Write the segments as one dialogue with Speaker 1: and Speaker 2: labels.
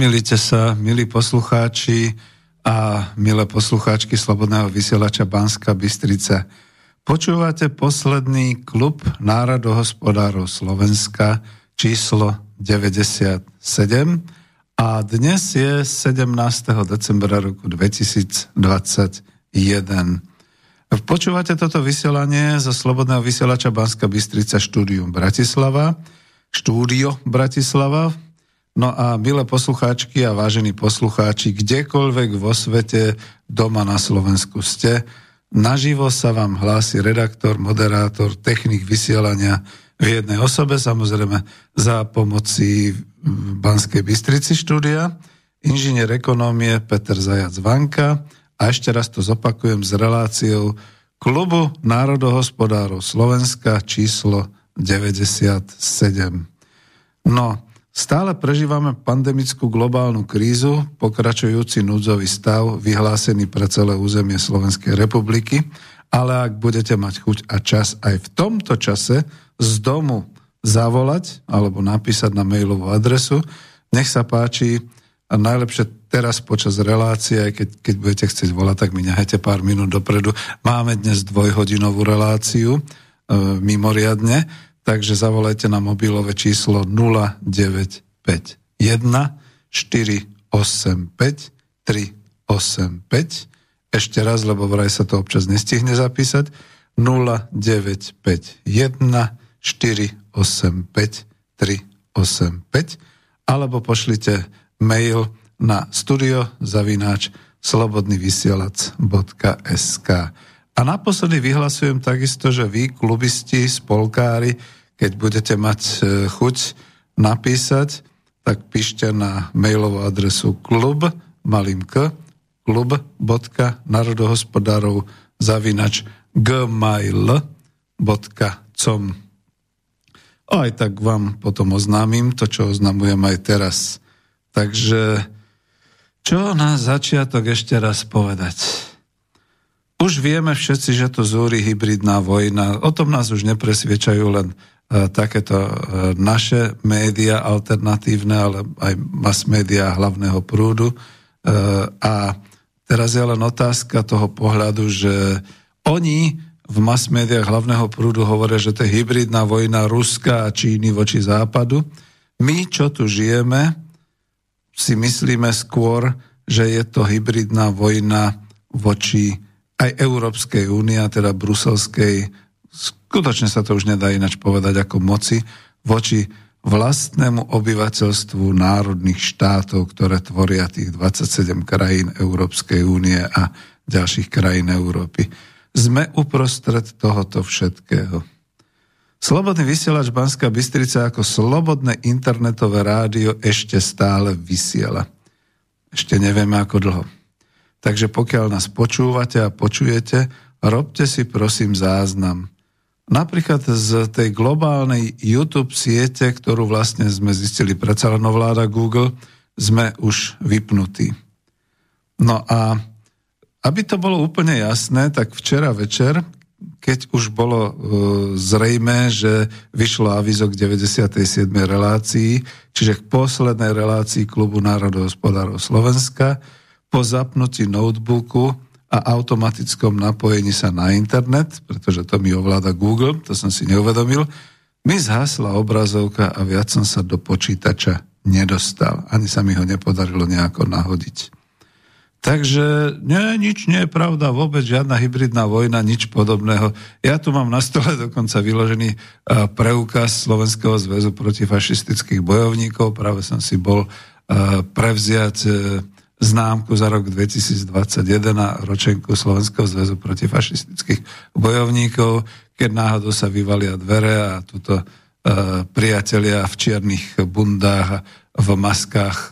Speaker 1: Nemilite sa, milí poslucháči a milé poslucháčky Slobodného vysielača Banska Bystrica. Počúvate posledný klub národohospodárov Slovenska číslo 97 a dnes je 17. decembra roku 2021. Počúvate toto vysielanie zo Slobodného vysielača Banska Bystrica štúdium Bratislava, štúdio Bratislava, No a milé poslucháčky a vážení poslucháči, kdekoľvek vo svete, doma na Slovensku ste, naživo sa vám hlási redaktor, moderátor, technik vysielania v jednej osobe, samozrejme za pomoci Banskej Bystrici štúdia, inžinier ekonómie Peter Zajac Vanka a ešte raz to zopakujem s reláciou Klubu národohospodárov Slovenska číslo 97. No, Stále prežívame pandemickú globálnu krízu, pokračujúci núdzový stav, vyhlásený pre celé územie Slovenskej republiky, ale ak budete mať chuť a čas aj v tomto čase z domu zavolať alebo napísať na mailovú adresu, nech sa páči, a najlepšie teraz počas relácie, keď, keď budete chcieť volať, tak mi nehajte pár minút dopredu. Máme dnes dvojhodinovú reláciu, e, mimoriadne, takže zavolajte na mobilové číslo 0951 485 385. Ešte raz, lebo vraj sa to občas nestihne zapísať. 0951 485 385 alebo pošlite mail na studio zavináč slobodnyvysielac.sk A naposledy vyhlasujem takisto, že vy, klubisti, spolkári, keď budete mať e, chuť napísať, tak píšte na mailovú adresu klub, malým k, klub.narodohospodárov zavinač gmail.com Aj tak vám potom oznámim to, čo oznamujem aj teraz. Takže čo na začiatok ešte raz povedať? Už vieme všetci, že to zúri hybridná vojna. O tom nás už nepresviečajú len E, takéto e, naše média alternatívne, ale aj mass média hlavného prúdu. E, a teraz je len otázka toho pohľadu, že oni v mass médiách hlavného prúdu hovoria, že to je hybridná vojna Ruska a Číny voči západu. My, čo tu žijeme, si myslíme skôr, že je to hybridná vojna voči aj Európskej únie, teda bruselskej skutočne sa to už nedá inač povedať ako moci voči vlastnému obyvateľstvu národných štátov, ktoré tvoria tých 27 krajín Európskej únie a ďalších krajín Európy. Sme uprostred tohoto všetkého. Slobodný vysielač Banská Bystrica ako slobodné internetové rádio ešte stále vysiela. Ešte nevieme ako dlho. Takže pokiaľ nás počúvate a počujete, robte si prosím záznam napríklad z tej globálnej YouTube siete, ktorú vlastne sme zistili predsa len vláda Google, sme už vypnutí. No a aby to bolo úplne jasné, tak včera večer, keď už bolo e, zrejme, že vyšlo avizo k 97. relácii, čiže k poslednej relácii Klubu národohospodárov Slovenska, po zapnutí notebooku a automatickom napojení sa na internet, pretože to mi ovláda Google, to som si neuvedomil, mi zhasla obrazovka a viac som sa do počítača nedostal. Ani sa mi ho nepodarilo nejako nahodiť. Takže nie, nič nie je pravda, vôbec žiadna hybridná vojna, nič podobného. Ja tu mám na stole dokonca vyložený preukaz Slovenského zväzu protifašistických bojovníkov. Práve som si bol prevziať e, známku za rok 2021 a ročenku Slovenského zväzu protifašistických bojovníkov, keď náhodou sa vyvalia dvere a tuto e, priatelia v čiernych bundách a v maskách e,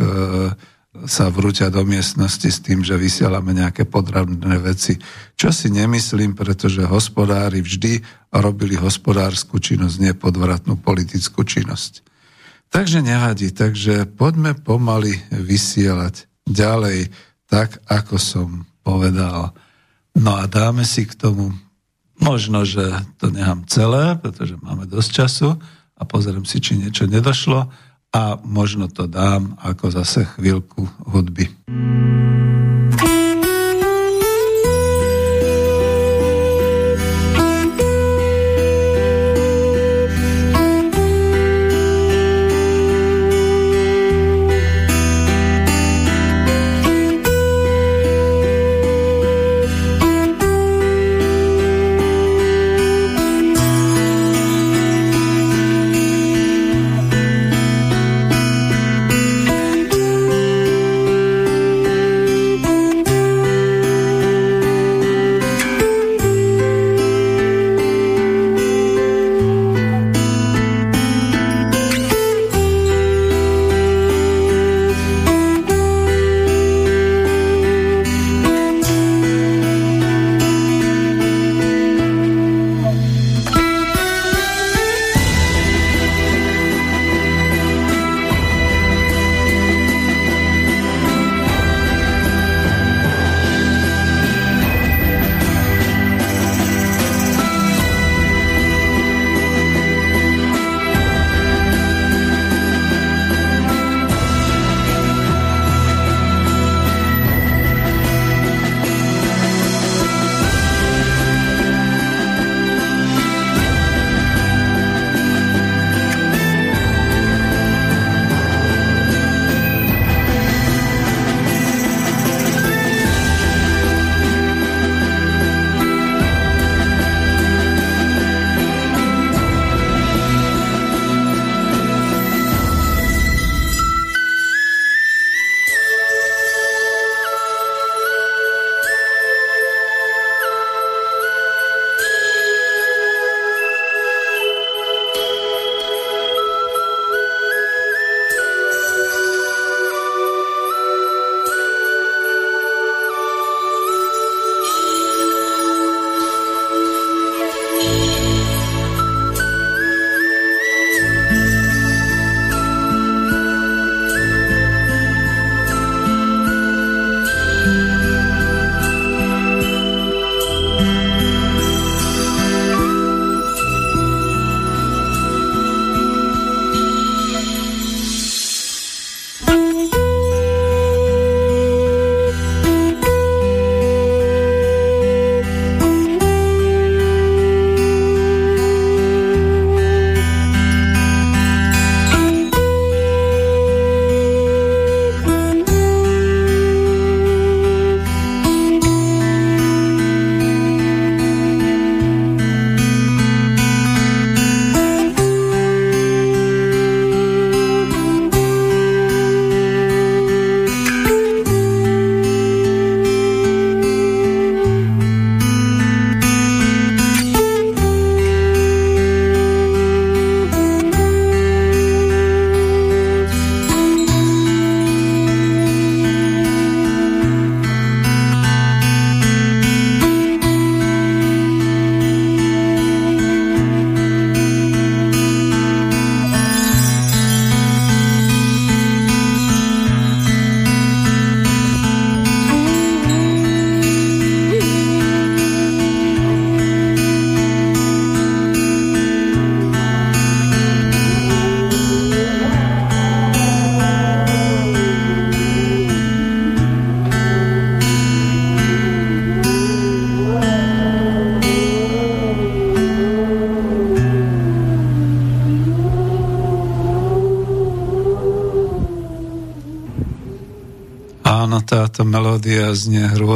Speaker 1: sa vrúťa do miestnosti s tým, že vysielame nejaké podrobné veci. Čo si nemyslím, pretože hospodári vždy robili hospodárskú činnosť, nie podvratnú politickú činnosť. Takže nevadí, takže poďme pomaly vysielať ďalej, tak ako som povedal. No a dáme si k tomu, možno, že to nechám celé, pretože máme dosť času a pozriem si, či niečo nedošlo, a možno to dám ako zase chvíľku hudby.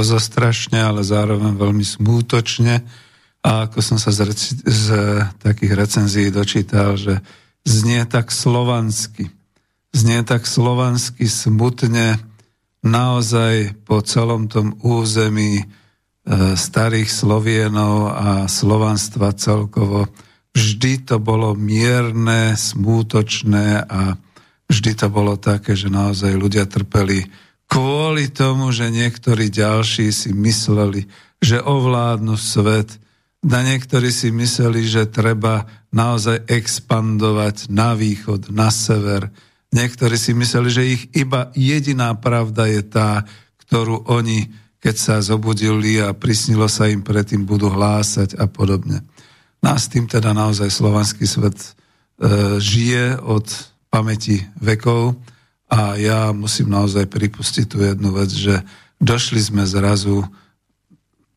Speaker 1: Znie hrôzostrašne, ale zároveň veľmi smútočne. A ako som sa z, reci- z takých recenzií dočítal, že znie tak slovansky. Znie tak slovansky smutne, naozaj po celom tom území e, starých Slovienov a slovanstva celkovo. Vždy to bolo mierne, smútočné a vždy to bolo také, že naozaj ľudia trpeli kvôli tomu, že niektorí ďalší si mysleli, že ovládnu svet, a niektorí si mysleli, že treba naozaj expandovať na východ, na sever. Niektorí si mysleli, že ich iba jediná pravda je tá, ktorú oni, keď sa zobudili a prisnilo sa im predtým, budú hlásať a podobne. Nás tým teda naozaj slovanský svet e, žije od pamäti vekov a ja musím naozaj pripustiť tú jednu vec, že došli sme zrazu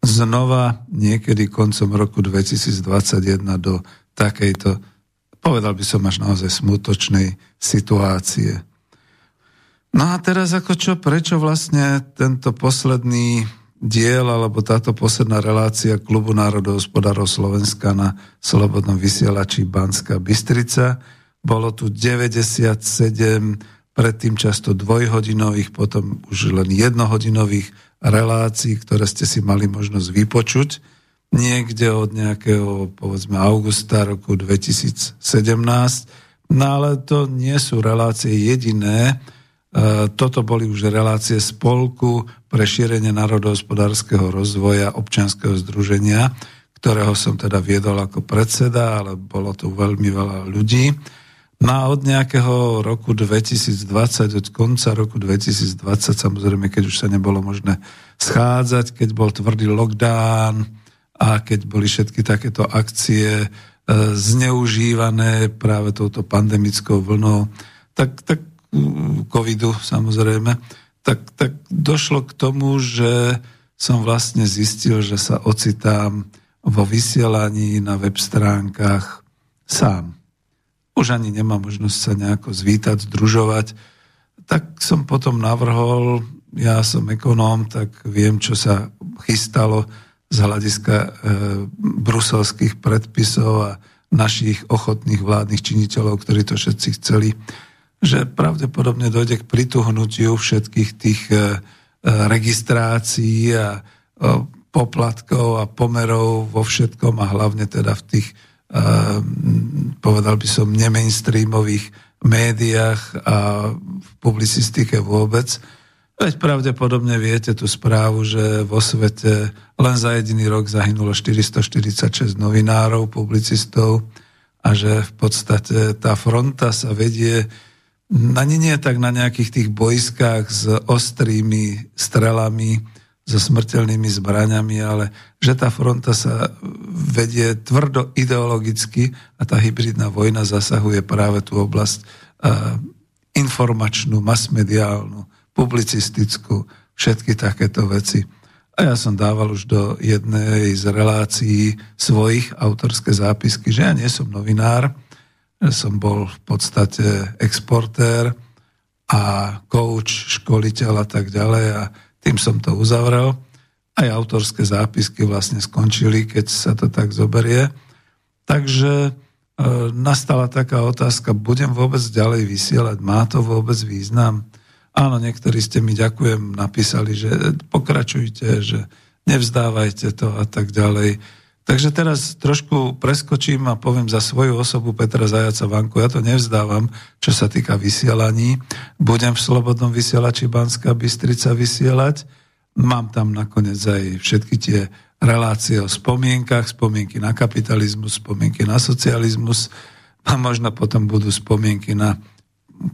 Speaker 1: znova niekedy koncom roku 2021 do takejto, povedal by som až naozaj smutočnej situácie. No a teraz ako čo, prečo vlastne tento posledný diel alebo táto posledná relácia Klubu národohospodárov Slovenska na Slobodnom vysielači Banská Bystrica. Bolo tu 97 predtým často dvojhodinových, potom už len jednohodinových relácií, ktoré ste si mali možnosť vypočuť niekde od nejakého, povedzme, augusta roku 2017. No ale to nie sú relácie jediné, E, toto boli už relácie spolku pre šírenie národohospodárskeho rozvoja občianskeho združenia, ktorého som teda viedol ako predseda, ale bolo tu veľmi veľa ľudí. No a od nejakého roku 2020, od konca roku 2020, samozrejme, keď už sa nebolo možné schádzať, keď bol tvrdý lockdown a keď boli všetky takéto akcie e, zneužívané práve touto pandemickou vlnou, tak, tak covidu samozrejme, tak, tak došlo k tomu, že som vlastne zistil, že sa ocitám vo vysielaní na web stránkach sám. Už ani nemám možnosť sa nejako zvítať, združovať. Tak som potom navrhol, ja som ekonóm, tak viem, čo sa chystalo z hľadiska e, bruselských predpisov a našich ochotných vládnych činiteľov, ktorí to všetci chceli že pravdepodobne dojde k prituhnutiu všetkých tých e, e, registrácií a e, poplatkov a pomerov vo všetkom a hlavne teda v tých, povedal by som, nemainstreamových médiách a v publicistike vôbec. Veď pravdepodobne viete tú správu, že vo svete len za jediný rok zahynulo 446 novinárov, publicistov a že v podstate tá fronta sa vedie ani nie tak na nejakých tých bojskách s ostrými strelami, so smrteľnými zbraňami, ale že tá fronta sa vedie tvrdo ideologicky a tá hybridná vojna zasahuje práve tú oblasť uh, informačnú, masmediálnu, publicistickú, všetky takéto veci. A ja som dával už do jednej z relácií svojich autorské zápisky, že ja nie som novinár, som bol v podstate exportér a coach, školiteľ a tak ďalej a tým som to uzavrel. Aj autorské zápisky vlastne skončili, keď sa to tak zoberie. Takže e, nastala taká otázka, budem vôbec ďalej vysielať, má to vôbec význam? Áno, niektorí ste mi ďakujem, napísali, že pokračujte, že nevzdávajte to a tak ďalej. Takže teraz trošku preskočím a poviem za svoju osobu Petra Zajaca Vanku. Ja to nevzdávam, čo sa týka vysielaní. Budem v Slobodnom vysielači Banská Bystrica vysielať. Mám tam nakoniec aj všetky tie relácie o spomienkach, spomienky na kapitalizmus, spomienky na socializmus a možno potom budú spomienky na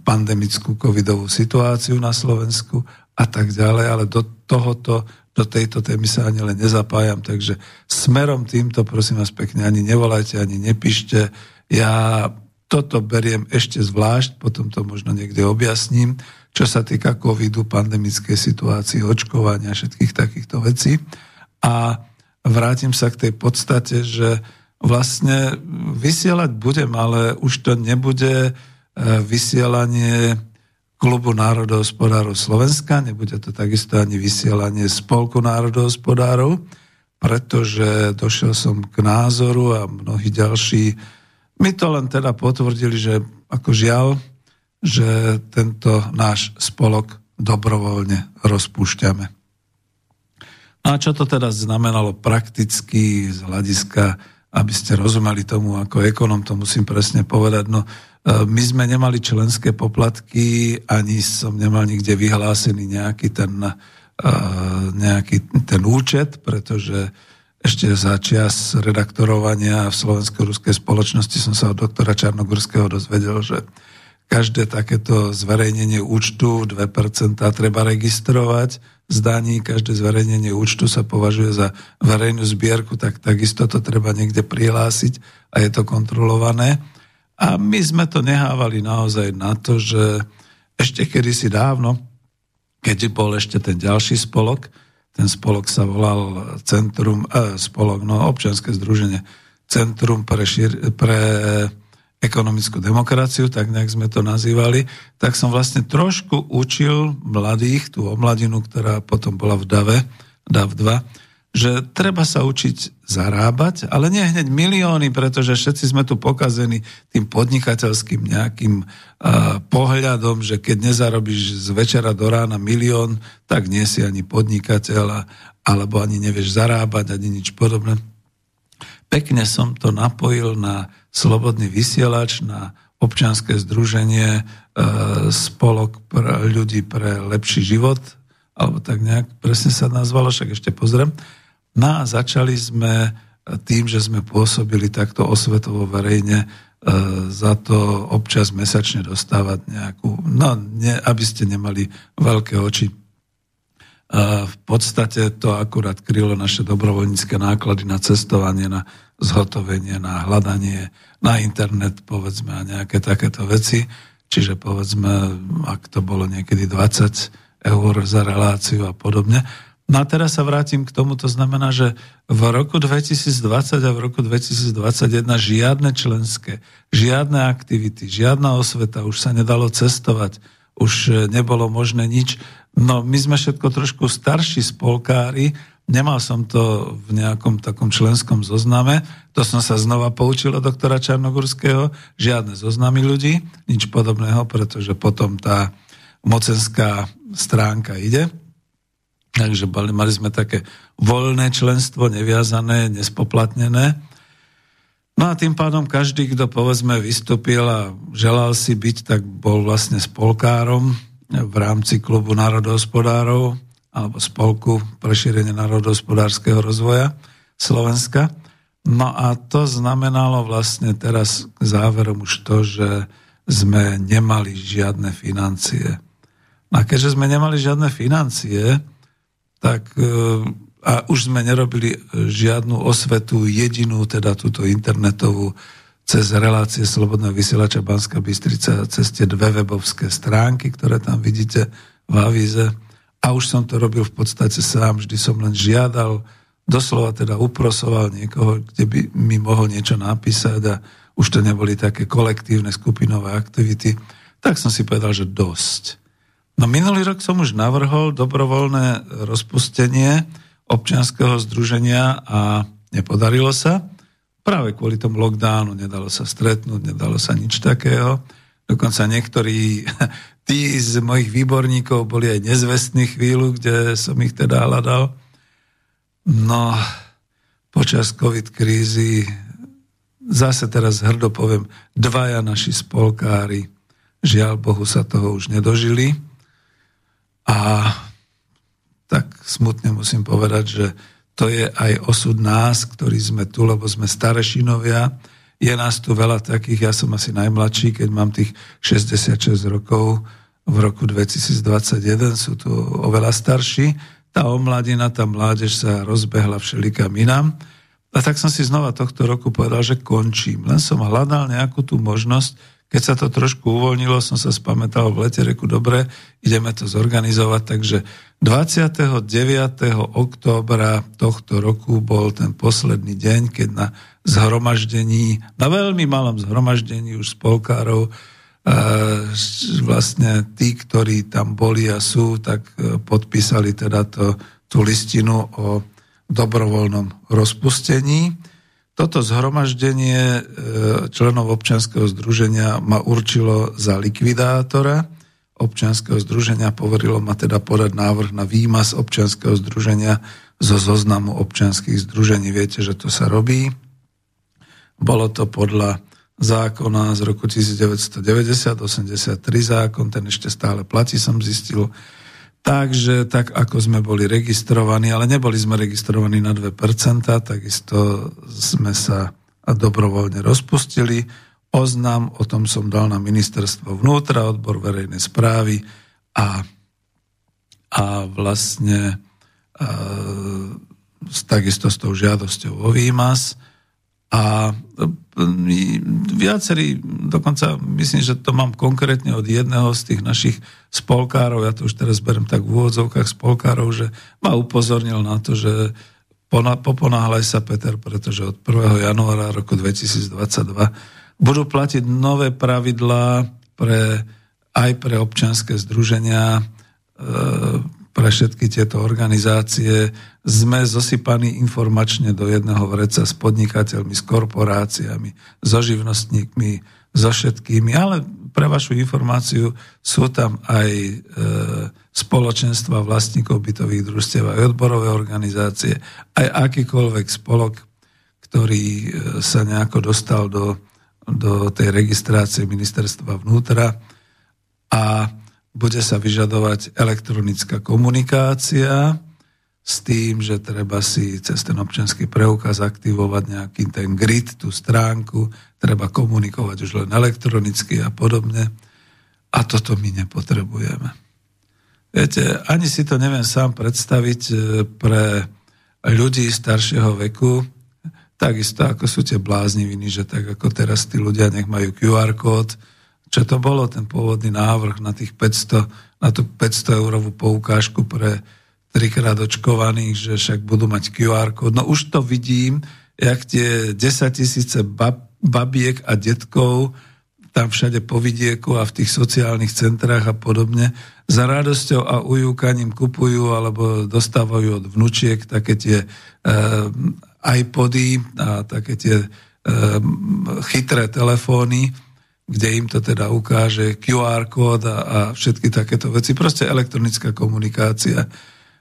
Speaker 1: pandemickú covidovú situáciu na Slovensku a tak ďalej, ale do tohoto do tejto témy sa ani len nezapájam, takže smerom týmto, prosím vás pekne, ani nevolajte, ani nepíšte. Ja toto beriem ešte zvlášť, potom to možno niekde objasním, čo sa týka covidu, pandemickej situácii, očkovania, všetkých takýchto vecí. A vrátim sa k tej podstate, že vlastne vysielať budem, ale už to nebude e, vysielanie klubu národohospodárov Slovenska, nebude to takisto ani vysielanie spolku národohospodárov, pretože došiel som k názoru a mnohí ďalší mi to len teda potvrdili, že ako žiaľ, že tento náš spolok dobrovoľne rozpúšťame. No a čo to teda znamenalo prakticky z hľadiska, aby ste rozumeli tomu, ako ekonom to musím presne povedať, no E, my sme nemali členské poplatky, ani som nemal nikde vyhlásený nejaký ten, e, nejaký ten účet, pretože ešte za čas redaktorovania v slovensko-ruskej spoločnosti som sa od doktora Čarnogurského dozvedel, že každé takéto zverejnenie účtu 2% treba registrovať zdaní, každé zverejnenie účtu sa považuje za verejnú zbierku, tak takisto to treba niekde prihlásiť a je to kontrolované. A my sme to nehávali naozaj na to, že ešte kedysi dávno, keď bol ešte ten ďalší spolok, ten spolok sa volal Centrum, eh, spolok, no občianske združenie Centrum pre, šir, pre ekonomickú demokraciu, tak nejak sme to nazývali, tak som vlastne trošku učil mladých, tú omladinu, ktorá potom bola v DAVE, DAV 2, že treba sa učiť zarábať, ale nie hneď milióny, pretože všetci sme tu pokazení tým podnikateľským nejakým uh, pohľadom, že keď nezarobíš z večera do rána milión, tak nie si ani podnikateľ, alebo ani nevieš zarábať, ani nič podobné. Pekne som to napojil na slobodný vysielač, na občianske združenie uh, Spolok pre ľudí pre lepší život, alebo tak nejak presne sa nazvalo, však ešte pozriem. No a začali sme tým, že sme pôsobili takto osvetovo verejne, e, za to občas mesačne dostávať nejakú, no ne, aby ste nemali veľké oči. V podstate to akurát krylo naše dobrovoľnícke náklady na cestovanie, na zhotovenie, na hľadanie, na internet, povedzme, a nejaké takéto veci. Čiže povedzme, ak to bolo niekedy 20 eur za reláciu a podobne. No a teraz sa vrátim k tomu, to znamená, že v roku 2020 a v roku 2021 žiadne členské, žiadne aktivity, žiadna osveta, už sa nedalo cestovať, už nebolo možné nič. No my sme všetko trošku starší spolkári, nemal som to v nejakom takom členskom zozname, to som sa znova poučil od doktora Čarnogurského, žiadne zoznamy ľudí, nič podobného, pretože potom tá mocenská stránka ide. Takže mali sme také voľné členstvo, neviazané, nespoplatnené. No a tým pádom každý, kto povedzme vystúpil a želal si byť, tak bol vlastne spolkárom v rámci klubu národohospodárov alebo spolku pre šírenie národohospodárskeho rozvoja Slovenska. No a to znamenalo vlastne teraz k záverom už to, že sme nemali žiadne financie. No a keďže sme nemali žiadne financie, tak e, a už sme nerobili žiadnu osvetu, jedinú, teda túto internetovú, cez relácie Slobodného vysielača Banska Bystrica, cez tie dve webovské stránky, ktoré tam vidíte v avíze. A už som to robil v podstate sám, vždy som len žiadal, doslova teda uprosoval niekoho, kde by mi mohol niečo napísať a už to neboli také kolektívne skupinové aktivity, tak som si povedal, že dosť. No minulý rok som už navrhol dobrovoľné rozpustenie občianského združenia a nepodarilo sa. Práve kvôli tomu lockdownu nedalo sa stretnúť, nedalo sa nič takého. Dokonca niektorí tí z mojich výborníkov boli aj nezvestní chvíľu, kde som ich teda hľadal. No, počas COVID krízy, zase teraz hrdo poviem, dvaja naši spolkári, žiaľ Bohu sa toho už nedožili a tak smutne musím povedať, že to je aj osud nás, ktorí sme tu, lebo sme starešinovia. Je nás tu veľa takých, ja som asi najmladší, keď mám tých 66 rokov, v roku 2021 sú tu oveľa starší. Tá omladina, tá mládež sa rozbehla všelikam inám. A tak som si znova tohto roku povedal, že končím. Len som hľadal nejakú tú možnosť, keď sa to trošku uvoľnilo, som sa spamätal v lete, reku, dobre, ideme to zorganizovať, takže 29. októbra tohto roku bol ten posledný deň, keď na zhromaždení, na veľmi malom zhromaždení už spolkárov, vlastne tí, ktorí tam boli a sú, tak e, podpísali teda to, tú listinu o dobrovoľnom rozpustení. Toto zhromaždenie e, členov občianského združenia ma určilo za likvidátora občianského združenia, poverilo ma teda podať návrh na výmaz občianského združenia zo zoznamu občianských združení. Viete, že to sa robí. Bolo to podľa zákona z roku 1990, 83 zákon, ten ešte stále platí, som zistil. Takže tak, ako sme boli registrovaní, ale neboli sme registrovaní na 2%, takisto sme sa dobrovoľne rozpustili. Oznam, o tom som dal na ministerstvo vnútra, odbor verejnej správy a, a vlastne a, takisto s tou žiadosťou o výmaz A viacerí, dokonca myslím, že to mám konkrétne od jedného z tých našich spolkárov, ja to už teraz berem tak v úvodzovkách spolkárov, že ma upozornil na to, že poponáhľaj sa Peter, pretože od 1. januára roku 2022 budú platiť nové pravidlá pre, aj pre občianské združenia, e, pre všetky tieto organizácie. Sme zosypaní informačne do jedného vreca s podnikateľmi, s korporáciami, so živnostníkmi, so všetkými, ale pre vašu informáciu sú tam aj e, spoločenstva vlastníkov bytových družstiev, aj odborové organizácie, aj akýkoľvek spolok, ktorý e, sa nejako dostal do, do tej registrácie ministerstva vnútra a bude sa vyžadovať elektronická komunikácia s tým, že treba si cez ten občianský preukaz aktivovať nejaký ten grid, tú stránku, treba komunikovať už len elektronicky a podobne. A toto my nepotrebujeme. Viete, ani si to neviem sám predstaviť e, pre ľudí staršieho veku, takisto ako sú tie blázniviny, že tak ako teraz tí ľudia nech majú QR kód, čo to bolo, ten pôvodný návrh na tých 500, na tú 500 eurovú poukážku pre trikrát očkovaných, že však budú mať QR kód. No už to vidím, jak tie 10 tisíce bab, babiek a detkov tam všade po vidieku a v tých sociálnych centrách a podobne za radosťou a ujúkaním kupujú alebo dostávajú od vnúčiek také tie e, iPody a také tie chytré telefóny, kde im to teda ukáže QR kód a, a všetky takéto veci. Proste elektronická komunikácia.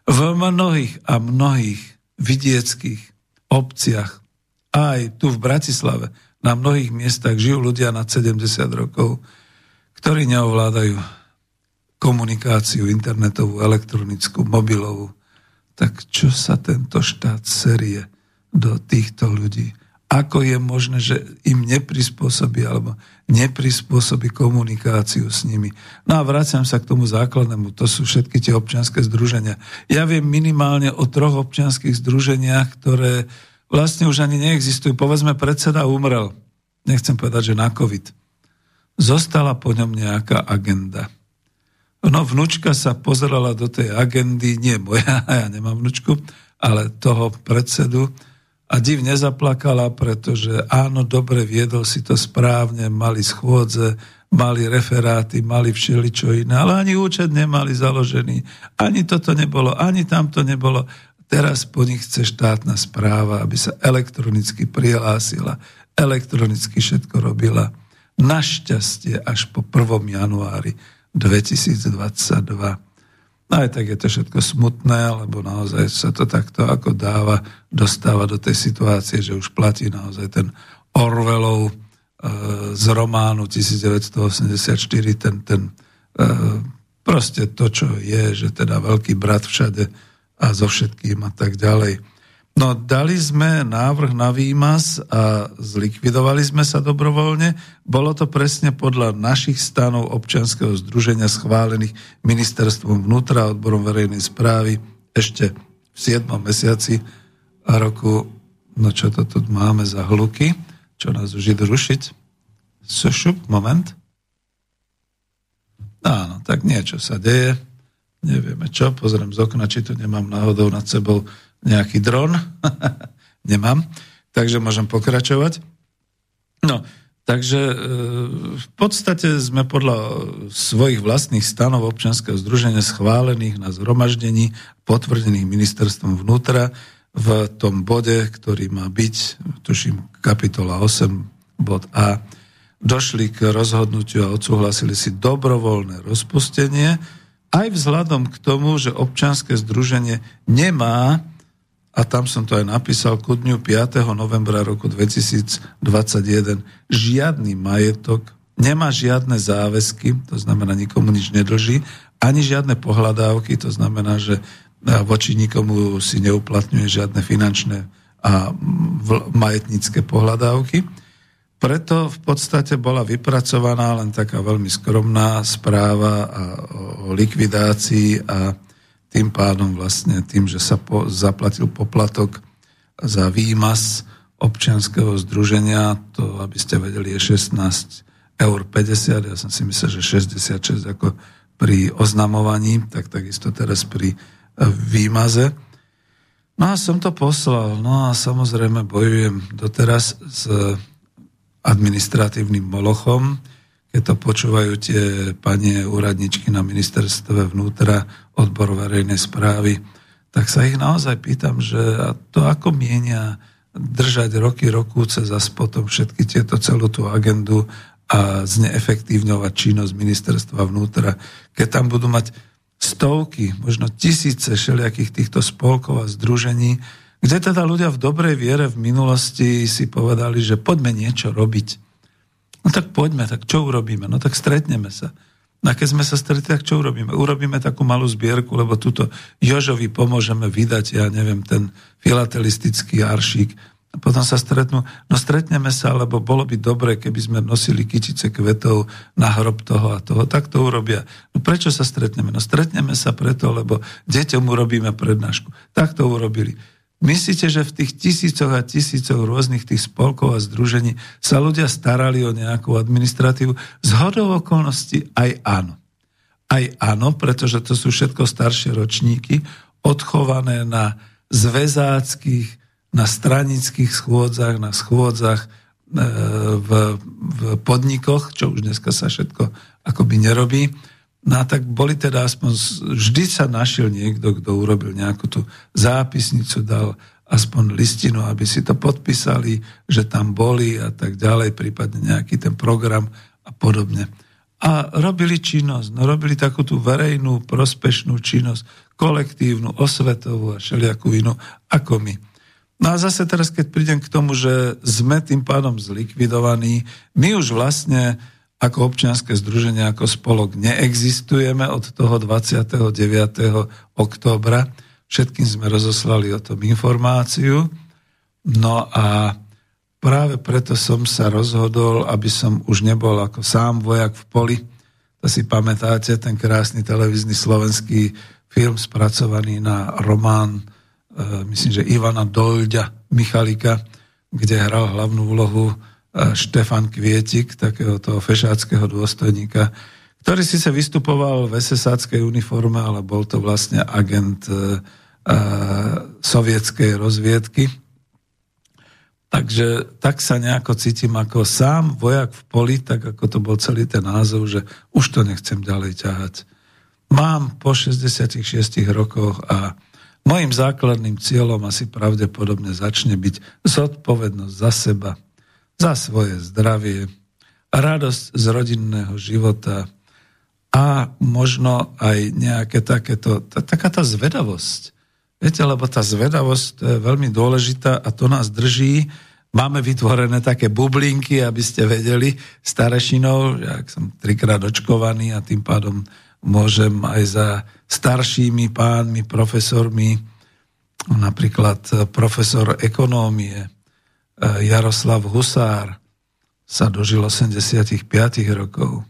Speaker 1: V mnohých a mnohých vidieckých obciach, aj tu v Bratislave, na mnohých miestach žijú ľudia nad 70 rokov, ktorí neovládajú komunikáciu internetovú, elektronickú, mobilovú. Tak čo sa tento štát serie do týchto ľudí? Ako je možné, že im neprispôsobí alebo neprispôsobí komunikáciu s nimi. No a vraciam sa k tomu základnému, to sú všetky tie občianské združenia. Ja viem minimálne o troch občianských združeniach, ktoré vlastne už ani neexistujú. Povedzme, predseda umrel, nechcem povedať, že na COVID. Zostala po ňom nejaká agenda. No, vnúčka sa pozerala do tej agendy, nie moja, ja nemám vnúčku, ale toho predsedu, a div nezaplakala, pretože áno, dobre viedol si to správne, mali schôdze, mali referáty, mali všeličo iné, ale ani účet nemali založený, ani toto nebolo, ani tamto nebolo. Teraz po nich chce štátna správa, aby sa elektronicky prihlásila, elektronicky všetko robila. Našťastie až po 1. januári 2022 No aj tak je to všetko smutné, lebo naozaj sa to takto ako dáva, dostáva do tej situácie, že už platí naozaj ten Orwellov e, z románu 1984, ten, ten e, proste to, čo je, že teda veľký brat všade a so všetkým a tak ďalej. No dali sme návrh na výmaz a zlikvidovali sme sa dobrovoľne. Bolo to presne podľa našich stanov občianského združenia schválených ministerstvom vnútra odborom verejnej správy ešte v 7. mesiaci a roku, no čo to tu máme za hluky, čo nás už ide rušiť. Sušup, moment. Áno, tak niečo sa deje. Nevieme čo, pozriem z okna, či tu nemám náhodou nad sebou nejaký dron. Nemám. Takže môžem pokračovať. No, takže e, v podstate sme podľa svojich vlastných stanov občianského združenia schválených na zhromaždení, potvrdených ministerstvom vnútra v tom bode, ktorý má byť, tuším, kapitola 8, bod A, došli k rozhodnutiu a odsúhlasili si dobrovoľné rozpustenie, aj vzhľadom k tomu, že občianske združenie nemá a tam som to aj napísal ku dňu 5. novembra roku 2021, žiadny majetok, nemá žiadne záväzky, to znamená nikomu nič nedlží, ani žiadne pohľadávky, to znamená, že voči nikomu si neuplatňuje žiadne finančné a majetnícke pohľadávky. Preto v podstate bola vypracovaná len taká veľmi skromná správa o likvidácii a tým pádom vlastne tým, že sa po, zaplatil poplatok za výmaz občianského združenia, to aby ste vedeli je 16 eur 50, ja som si myslel, že 66 ako pri oznamovaní, tak takisto teraz pri e, výmaze. No a som to poslal, no a samozrejme bojujem doteraz s administratívnym molochom, keď to počúvajú tie panie úradničky na ministerstve vnútra, odbor verejnej správy, tak sa ich naozaj pýtam, že to ako mienia držať roky, rokúce za potom všetky tieto celú tú agendu a zneefektívňovať činnosť ministerstva vnútra, keď tam budú mať stovky, možno tisíce všelijakých týchto spolkov a združení, kde teda ľudia v dobrej viere v minulosti si povedali, že poďme niečo robiť. No tak poďme, tak čo urobíme? No tak stretneme sa. A keď sme sa stretli, tak čo urobíme? Urobíme takú malú zbierku, lebo túto Jožovi pomôžeme vydať, ja neviem, ten filatelistický aršík a potom sa stretnú, no stretneme sa, lebo bolo by dobre, keby sme nosili kytice kvetov na hrob toho a toho. Tak to urobia. No prečo sa stretneme? No stretneme sa preto, lebo deťom urobíme prednášku. Tak to urobili. Myslíte, že v tých tisícoch a tisícoch rôznych tých spolkov a združení sa ľudia starali o nejakú administratívu? Z hodou okolností aj áno. Aj áno, pretože to sú všetko staršie ročníky, odchované na zväzáckých na stranických schôdzach, na schôdzach e, v, v podnikoch, čo už dneska sa všetko akoby nerobí. No a tak boli teda aspoň, vždy sa našiel niekto, kto urobil nejakú tú zápisnicu, dal aspoň listinu, aby si to podpísali, že tam boli a tak ďalej, prípadne nejaký ten program a podobne. A robili činnosť, no robili takú tú verejnú, prospešnú činnosť, kolektívnu, osvetovú a všelijakú inú, ako my. No a zase teraz, keď prídem k tomu, že sme tým pádom zlikvidovaní, my už vlastne ako občianske združenie, ako spolok neexistujeme od toho 29. októbra. Všetkým sme rozoslali o tom informáciu. No a práve preto som sa rozhodol, aby som už nebol ako sám vojak v poli. To si pamätáte, ten krásny televízny slovenský film spracovaný na román E, myslím, že Ivana Dolďa Michalika, kde hral hlavnú úlohu Štefan Kvietik, takého toho fešáckého dôstojníka, ktorý sa vystupoval v SSáckej uniforme, ale bol to vlastne agent e, sovietskej rozviedky. Takže tak sa nejako cítim ako sám vojak v poli, tak ako to bol celý ten názov, že už to nechcem ďalej ťahať. Mám po 66 rokoch a Mojím základným cieľom asi pravdepodobne začne byť zodpovednosť za seba, za svoje zdravie, radosť z rodinného života a možno aj nejaké takéto, taká tá zvedavosť. Viete, lebo tá zvedavosť je veľmi dôležitá a to nás drží. Máme vytvorené také bublinky, aby ste vedeli, starešinou, ja som trikrát očkovaný a tým pádom môžem aj za staršími pánmi, profesormi, napríklad profesor ekonómie Jaroslav Husár sa dožil 85 rokov.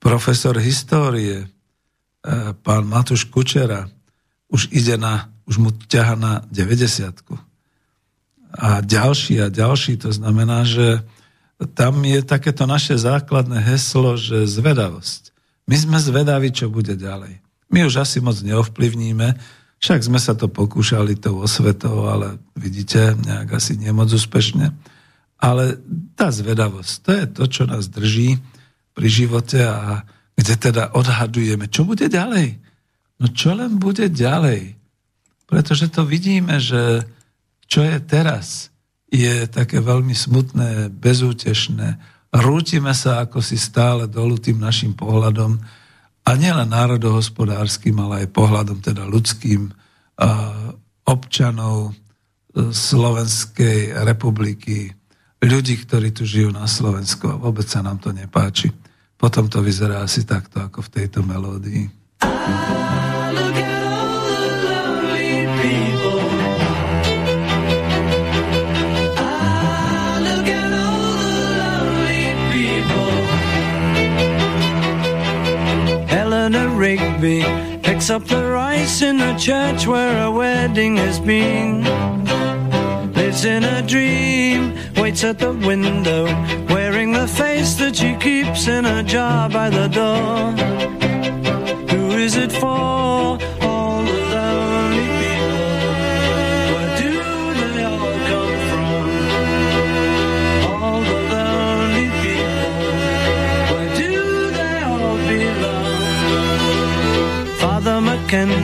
Speaker 1: Profesor histórie eh, pán Matúš Kučera už ide na, už mu ťaha na 90 A ďalší a ďalší, to znamená, že tam je takéto naše základné heslo, že zvedavosť. My sme zvedaví, čo bude ďalej. My už asi moc neovplyvníme, však sme sa to pokúšali tou osvetou, ale vidíte, nejak asi nemoc úspešne. Ale tá zvedavosť, to je to, čo nás drží pri živote a kde teda odhadujeme, čo bude ďalej. No čo len bude ďalej? Pretože to vidíme, že čo je teraz, je také veľmi smutné, bezútešné, rútime sa ako si stále dolu tým našim pohľadom a nielen národohospodárským, ale aj pohľadom teda ľudským občanov e, Slovenskej republiky, ľudí, ktorí tu žijú na Slovensku a vôbec sa nám to nepáči. Potom to vyzerá asi takto, ako v tejto melódii. Rigby picks up the rice in the church where a wedding has been.
Speaker 2: lives in a dream, waits at the window, wearing the face that she keeps in a jar by the door. Who is it for?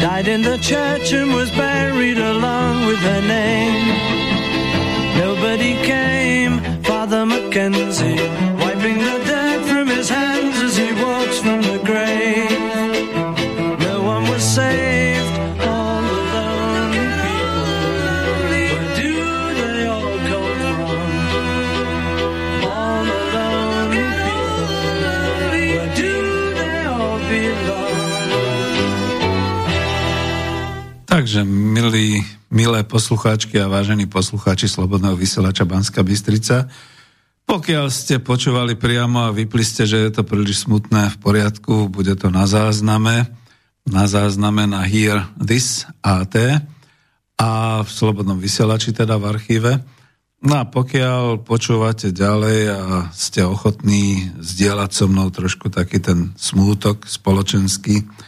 Speaker 2: died in the church and was buried along with her name. Nobody came, Father Mackenzie, wiping the
Speaker 1: Takže, milí, milé poslucháčky a vážení poslucháči Slobodného vysielača Banska Bystrica, pokiaľ ste počúvali priamo a vypli ste, že je to príliš smutné, v poriadku, bude to na zázname, na zázname na Hear This AT a v Slobodnom vysielači, teda v archíve. No a pokiaľ počúvate ďalej a ste ochotní zdieľať so mnou trošku taký ten smútok spoločenský,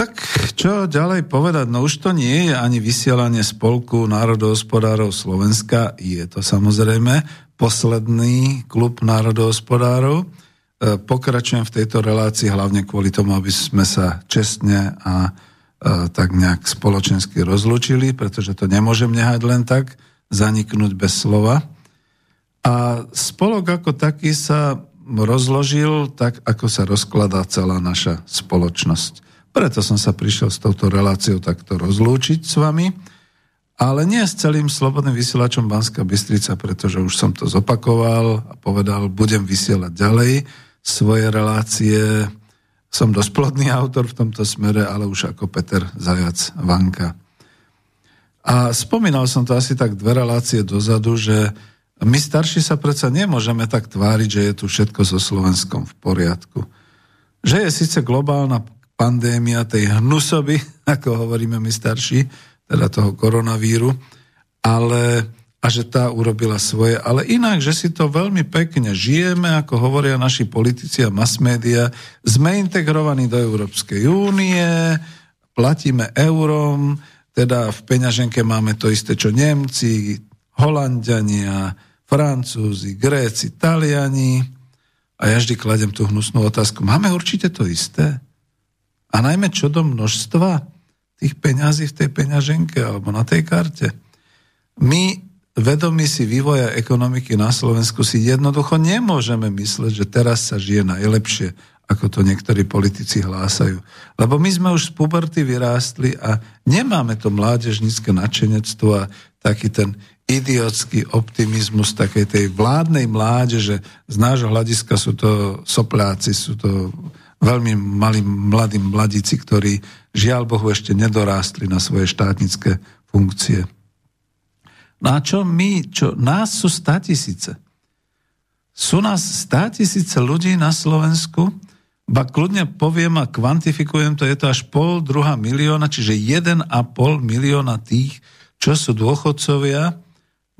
Speaker 1: tak čo ďalej povedať? No už to nie je ani vysielanie Spolku národohospodárov Slovenska, je to samozrejme posledný klub národohospodárov. E, Pokračujem v tejto relácii hlavne kvôli tomu, aby sme sa čestne a e, tak nejak spoločensky rozlúčili, pretože to nemôžem nehať len tak, zaniknúť bez slova. A spolok ako taký sa rozložil tak, ako sa rozkladá celá naša spoločnosť. Preto som sa prišiel s touto reláciou takto rozlúčiť s vami, ale nie s celým slobodným vysielačom Banska Bystrica, pretože už som to zopakoval a povedal, budem vysielať ďalej svoje relácie. Som dosť plodný autor v tomto smere, ale už ako Peter Zajac Vanka. A spomínal som to asi tak dve relácie dozadu, že my starší sa predsa nemôžeme tak tváriť, že je tu všetko so Slovenskom v poriadku. Že je síce globálna pandémia tej hnusoby, ako hovoríme my starší, teda toho koronavíru, ale a že tá urobila svoje, ale inak, že si to veľmi pekne žijeme, ako hovoria naši politici a mass media, sme integrovaní do Európskej únie, platíme eurom, teda v peňaženke máme to isté, čo Nemci, Holandiania, Francúzi, Gréci, Taliani. A ja vždy kladem tú hnusnú otázku. Máme určite to isté? A najmä čo do množstva tých peňazí v tej peňaženke alebo na tej karte. My, vedomí si vývoja ekonomiky na Slovensku, si jednoducho nemôžeme mysleť, že teraz sa žije najlepšie, ako to niektorí politici hlásajú. Lebo my sme už z puberty vyrástli a nemáme to mládežnícke nadšenectvo a taký ten idiotský optimizmus takej tej vládnej mládeže. Z nášho hľadiska sú to sopláci, sú to veľmi malí mladí mladíci, ktorí žiaľ Bohu ešte nedorástli na svoje štátnické funkcie. No a čo my, čo, nás sú tisíce. Sú nás tisíce ľudí na Slovensku, ba kľudne poviem a kvantifikujem to, je to až pol druhá milióna, čiže 1,5 milióna tých, čo sú dôchodcovia,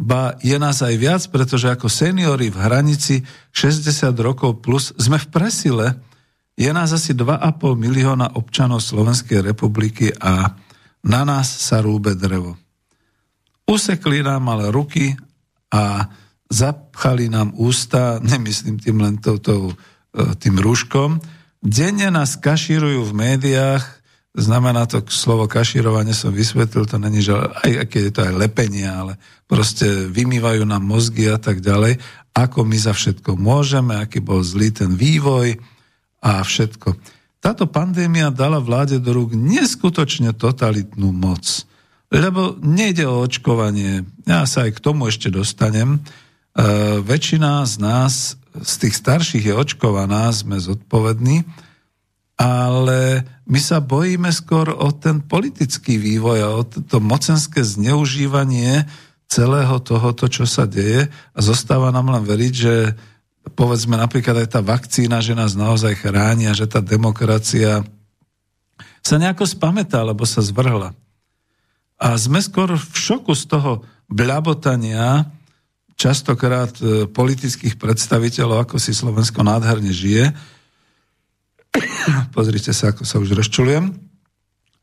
Speaker 1: ba je nás aj viac, pretože ako seniory v hranici 60 rokov plus sme v presile, je nás asi 2,5 milióna občanov Slovenskej republiky a na nás sa rúbe drevo. Usekli nám ale ruky a zapchali nám ústa, nemyslím tým len touto, e, tým rúškom, denne nás kašírujú v médiách znamená to slovo kašírovanie som vysvetlil, to není, že aj keď je to aj lepenie, ale proste vymývajú nám mozgy a tak ďalej, ako my za všetko môžeme, aký bol zlý ten vývoj a všetko. Táto pandémia dala vláde do rúk neskutočne totalitnú moc. Lebo nejde o očkovanie. Ja sa aj k tomu ešte dostanem. E, väčšina z nás, z tých starších je očkovaná, sme zodpovední, ale my sa bojíme skôr o ten politický vývoj a o to mocenské zneužívanie celého tohoto, čo sa deje a zostáva nám len veriť, že povedzme napríklad aj tá vakcína, že nás naozaj chráni a že tá demokracia sa nejako spamätá, alebo sa zvrhla. A sme skôr v šoku z toho bľabotania častokrát e, politických predstaviteľov, ako si Slovensko nádherne žije, Pozrite sa, ako sa už rozčulujem.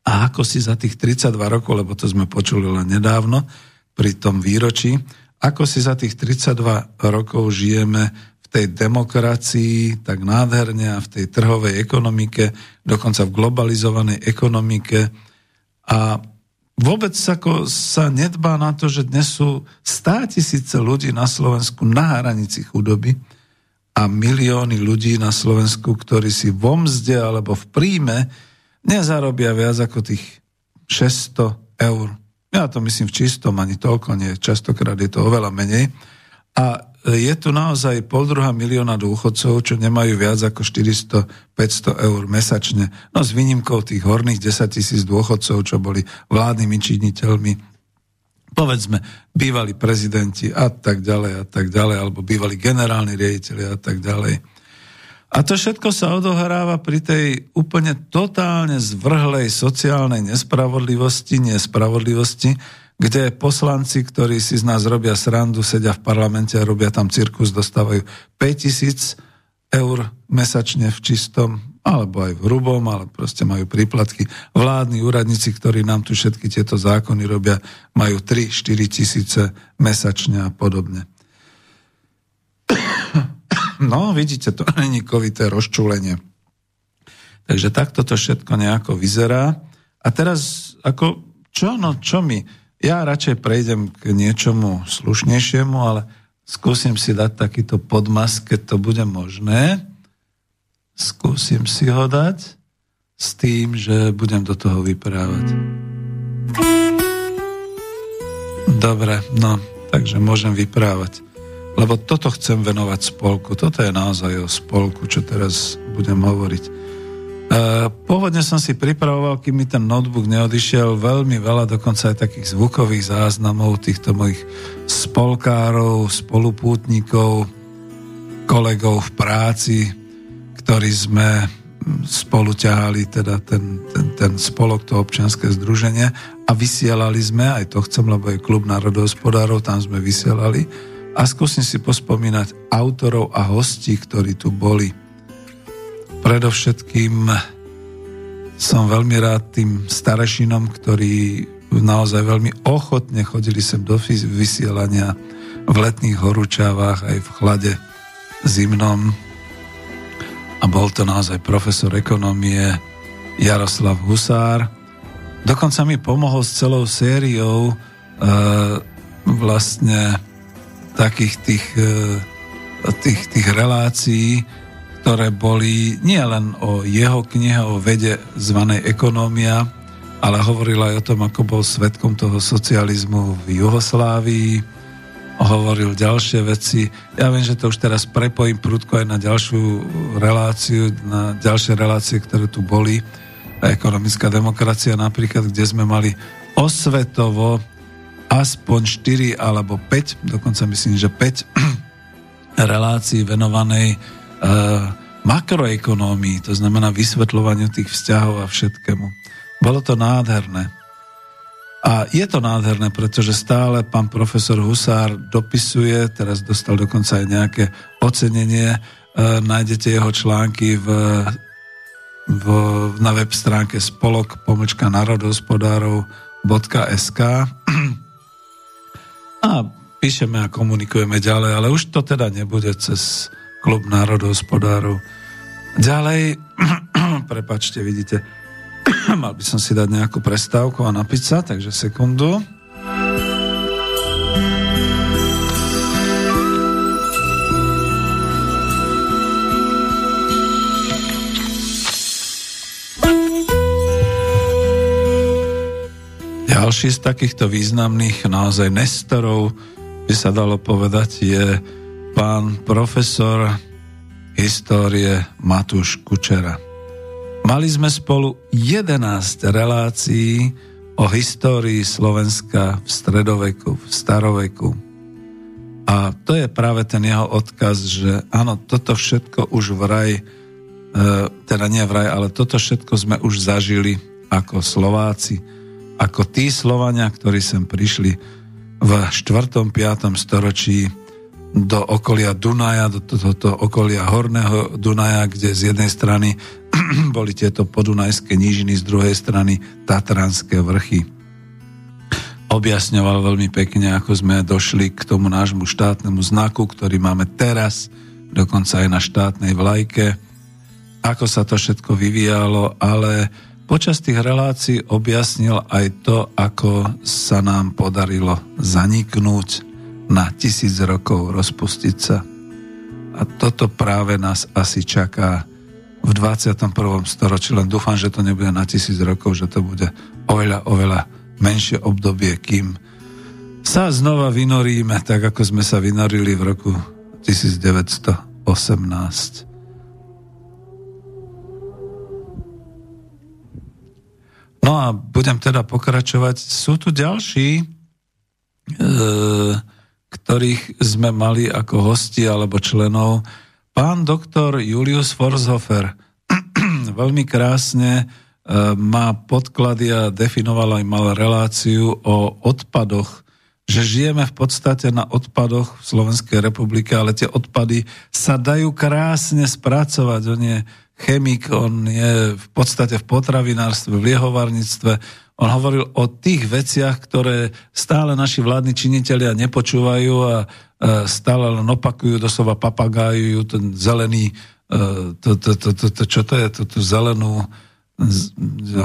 Speaker 1: A ako si za tých 32 rokov, lebo to sme počuli len nedávno, pri tom výročí, ako si za tých 32 rokov žijeme tej demokracii tak nádherne a v tej trhovej ekonomike, dokonca v globalizovanej ekonomike. A vôbec ako sa nedbá na to, že dnes sú stá tisíce ľudí na Slovensku na hranici chudoby, a milióny ľudí na Slovensku, ktorí si vo mzde alebo v príjme nezarobia viac ako tých 600 eur. Ja to myslím v čistom, ani toľko nie, častokrát je to oveľa menej. A je tu naozaj pol druhá milióna dôchodcov, čo nemajú viac ako 400-500 eur mesačne. No s výnimkou tých horných 10 tisíc dôchodcov, čo boli vládnymi činiteľmi, povedzme, bývalí prezidenti a tak ďalej a tak ďalej, alebo bývalí generálni riaditeľi a tak ďalej. A to všetko sa odohráva pri tej úplne totálne zvrhlej sociálnej nespravodlivosti, nespravodlivosti, kde poslanci, ktorí si z nás robia srandu, sedia v parlamente a robia tam cirkus, dostávajú 5000 eur mesačne v čistom alebo aj v hrubom, ale proste majú príplatky. Vládni úradníci, ktorí nám tu všetky tieto zákony robia, majú 3-4 tisíce mesačne a podobne. No, vidíte, to není kovité rozčulenie. Takže takto to všetko nejako vyzerá. A teraz, ako, čo, no, čo mi? Ja radšej prejdem k niečomu slušnejšiemu, ale skúsim si dať takýto podmas, keď to bude možné. Skúsim si ho dať s tým, že budem do toho vyprávať. Dobre, no, takže môžem vyprávať. Lebo toto chcem venovať spolku. Toto je naozaj o spolku, čo teraz budem hovoriť. E, pôvodne som si pripravoval, kým mi ten notebook neodišiel, veľmi veľa dokonca aj takých zvukových záznamov týchto mojich spolkárov, spolupútnikov, kolegov v práci, ktorí sme spolu ťahali teda ten, ten, ten spolok, to občianske združenie a vysielali sme, aj to chcem, lebo je klub národohospodárov, tam sme vysielali a skúsim si pospomínať autorov a hostí, ktorí tu boli. Predovšetkým som veľmi rád tým starešinom, ktorí naozaj veľmi ochotne chodili sem do vysielania v letných horúčavách aj v chlade zimnom a bol to naozaj profesor ekonomie Jaroslav Husár. Dokonca mi pomohol s celou sériou e, vlastne takých tých, e, tých, tých relácií, ktoré boli nie len o jeho knihe o vede zvanej Ekonómia, ale hovoril aj o tom, ako bol svetkom toho socializmu v Juhoslávii, hovoril ďalšie veci. Ja viem, že to už teraz prepojím prudko aj na ďalšiu reláciu, na ďalšie relácie, ktoré tu boli. Ekonomická demokracia napríklad, kde sme mali osvetovo aspoň 4 alebo 5, dokonca myslím, že 5 relácií venovanej makroekonómii, to znamená vysvetľovaniu tých vzťahov a všetkému. Bolo to nádherné. A je to nádherné, pretože stále pán profesor Husár dopisuje, teraz dostal dokonca aj nejaké ocenenie, e, nájdete jeho články v, v, na web stránke spolok pomlčka národohospodárov.sk a píšeme a komunikujeme ďalej, ale už to teda nebude cez klub národohospodárov. Ďalej, prepačte, vidíte, Mal by som si dať nejakú prestávku a napiť sa, takže sekundu. Ďalší z takýchto významných naozaj nestorov, by sa dalo povedať, je pán profesor histórie Matúš Kučera. Mali sme spolu 11 relácií o histórii Slovenska v stredoveku, v staroveku. A to je práve ten jeho odkaz, že áno, toto všetko už vraj, e, teda nie vraj, ale toto všetko sme už zažili ako Slováci, ako tí Slovania, ktorí sem prišli v 4. 5. storočí do okolia Dunaja, do tohoto okolia Horného Dunaja, kde z jednej strany boli tieto podunajské nížiny, z druhej strany Tatranské vrchy. Objasňoval veľmi pekne, ako sme došli k tomu nášmu štátnemu znaku, ktorý máme teraz, dokonca aj na štátnej vlajke, ako sa to všetko vyvíjalo, ale Počas tých relácií objasnil aj to, ako sa nám podarilo zaniknúť na tisíc rokov, rozpustiť sa. A toto práve nás asi čaká v 21. storočí, len dúfam, že to nebude na tisíc rokov, že to bude oveľa, oveľa menšie obdobie, kým sa znova vynoríme, tak ako sme sa vynorili v roku 1918. No a budem teda pokračovať. Sú tu ďalší, e, ktorých sme mali ako hosti alebo členov. Pán doktor Julius Forshofer veľmi krásne e, má podklady a definoval aj mal reláciu o odpadoch, že žijeme v podstate na odpadoch v Slovenskej republike, ale tie odpady sa dajú krásne spracovať. On je chemik, on je v podstate v potravinárstve, v liehovarníctve. On hovoril o tých veciach, ktoré stále naši vládni činitelia nepočúvajú a stále len opakujú, doslova papagájujú ten zelený, e, to, to, to, to, to, čo to je, tú, tú zelenú,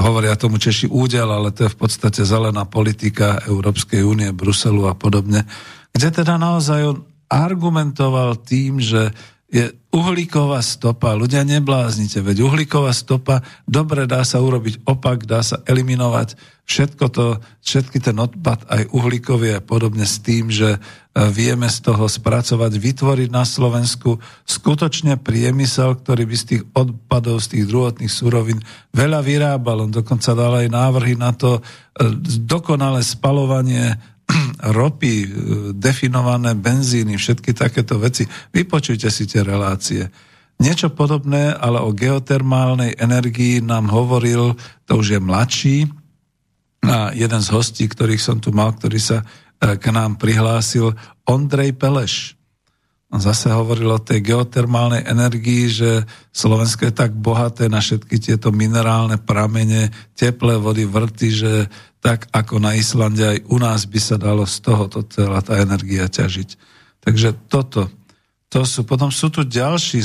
Speaker 1: hovoria tomu Češi údel, ale to je v podstate zelená politika Európskej únie, Bruselu a podobne, kde teda naozaj on argumentoval tým, že je uhlíková stopa. Ľudia nebláznite, veď uhlíková stopa, dobre dá sa urobiť opak, dá sa eliminovať všetko to, všetky ten odpad, aj uhlíkový a podobne s tým, že e, vieme z toho spracovať, vytvoriť na Slovensku skutočne priemysel, ktorý by z tých odpadov, z tých druhotných surovín veľa vyrábal. On dokonca dal aj návrhy na to e, dokonalé spalovanie ropy, e, definované benzíny, všetky takéto veci. Vypočujte si tie relácie. Niečo podobné, ale o geotermálnej energii nám hovoril, to už je mladší, a jeden z hostí, ktorých som tu mal, ktorý sa e, k nám prihlásil, Ondrej Peleš. Zase hovoril o tej geotermálnej energii, že Slovensko je tak bohaté na všetky tieto minerálne pramene, teplé vody, vrty, že tak ako na Islande aj u nás by sa dalo z tohoto celá tá energia ťažiť. Takže toto, to sú, potom sú tu ďalší,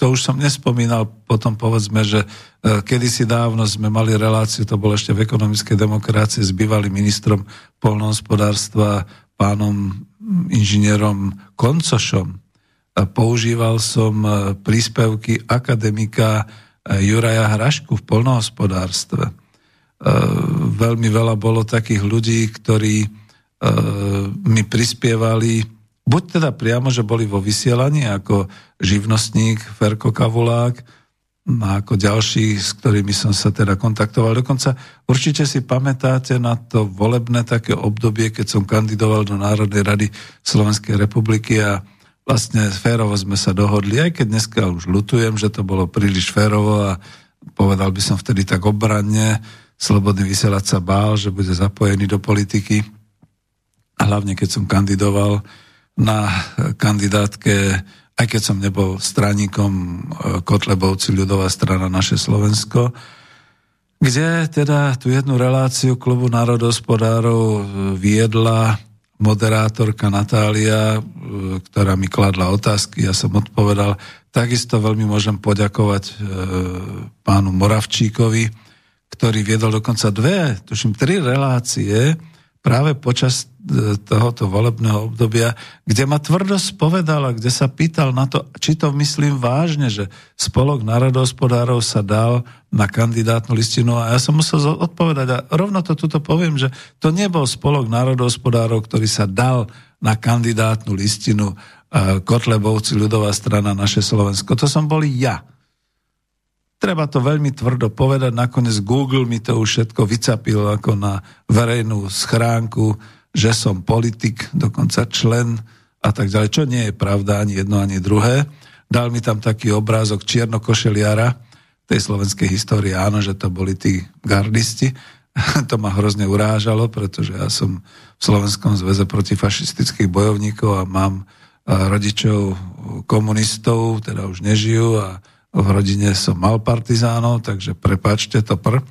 Speaker 1: to už som nespomínal, potom povedzme, že e, kedysi dávno sme mali reláciu, to bolo ešte v ekonomickej demokracii s bývalým ministrom polnohospodárstva, pánom inžinierom Koncošom. Používal som e, príspevky akademika e, Juraja Hrašku v polnohospodárstve E, veľmi veľa bolo takých ľudí, ktorí mi prispievali, buď teda priamo, že boli vo vysielaní ako živnostník Ferko Kavulák, a ako ďalší, s ktorými som sa teda kontaktoval. Dokonca určite si pamätáte na to volebné také obdobie, keď som kandidoval do Národnej rady Slovenskej republiky a vlastne férovo sme sa dohodli, aj keď dneska už lutujem, že to bolo príliš férovo a povedal by som vtedy tak obranne, Slobodný vysielať sa bál, že bude zapojený do politiky. A hlavne, keď som kandidoval na kandidátke, aj keď som nebol straníkom e, Kotlebovci ľudová strana naše Slovensko, kde teda tú jednu reláciu klubu národospodárov e, viedla moderátorka Natália, e, ktorá mi kladla otázky, ja som odpovedal. Takisto veľmi môžem poďakovať pánu Moravčíkovi, ktorý viedol dokonca dve, tuším, tri relácie práve počas e, tohoto volebného obdobia, kde ma tvrdo spovedal a kde sa pýtal na to, či to myslím vážne, že spolok národohospodárov sa dal na kandidátnu listinu a ja som musel odpovedať a rovno to tuto poviem, že to nebol spolok národohospodárov, ktorý sa dal na kandidátnu listinu e, Kotlebovci, ľudová strana, naše Slovensko. To som boli ja. Treba to veľmi tvrdo povedať, nakoniec Google mi to už všetko vycapil ako na verejnú schránku, že som politik, dokonca člen a tak ďalej, čo nie je pravda ani jedno, ani druhé. Dal mi tam taký obrázok čiernokošeliara tej slovenskej histórie, áno, že to boli tí gardisti. to ma hrozne urážalo, pretože ja som v Slovenskom zväze protifašistických bojovníkov a mám rodičov komunistov, teda už nežijú a v rodine som mal partizánov, takže prepáčte to pr.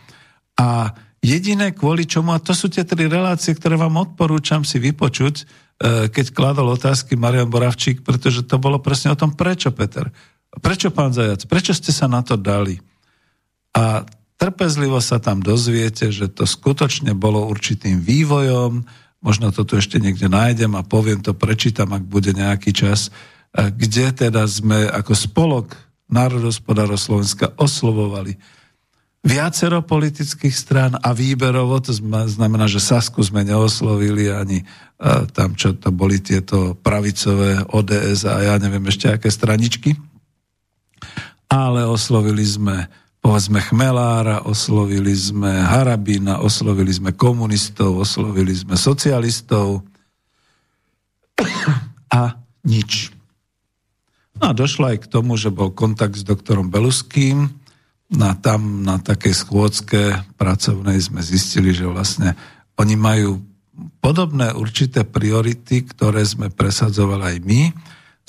Speaker 1: A jediné kvôli čomu, a to sú tie tri relácie, ktoré vám odporúčam si vypočuť, e, keď kladol otázky Marian Boravčík, pretože to bolo presne o tom, prečo, Peter. Prečo, pán Zajac, prečo ste sa na to dali? A trpezlivo sa tam dozviete, že to skutočne bolo určitým vývojom, možno to tu ešte niekde nájdem a poviem to, prečítam, ak bude nejaký čas, e, kde teda sme ako spolok národospodárov Slovenska oslovovali. Viacero politických strán a výberovo, to znamená, že Sasku sme neoslovili ani a, tam, čo to boli tieto pravicové ODS a ja neviem ešte aké straničky, ale oslovili sme povedzme Chmelára, oslovili sme Harabina, oslovili sme komunistov, oslovili sme socialistov. A nič. No a došlo aj k tomu, že bol kontakt s doktorom Beluským. A tam na takej schôdzke pracovnej sme zistili, že vlastne oni majú podobné určité priority, ktoré sme presadzovali aj my.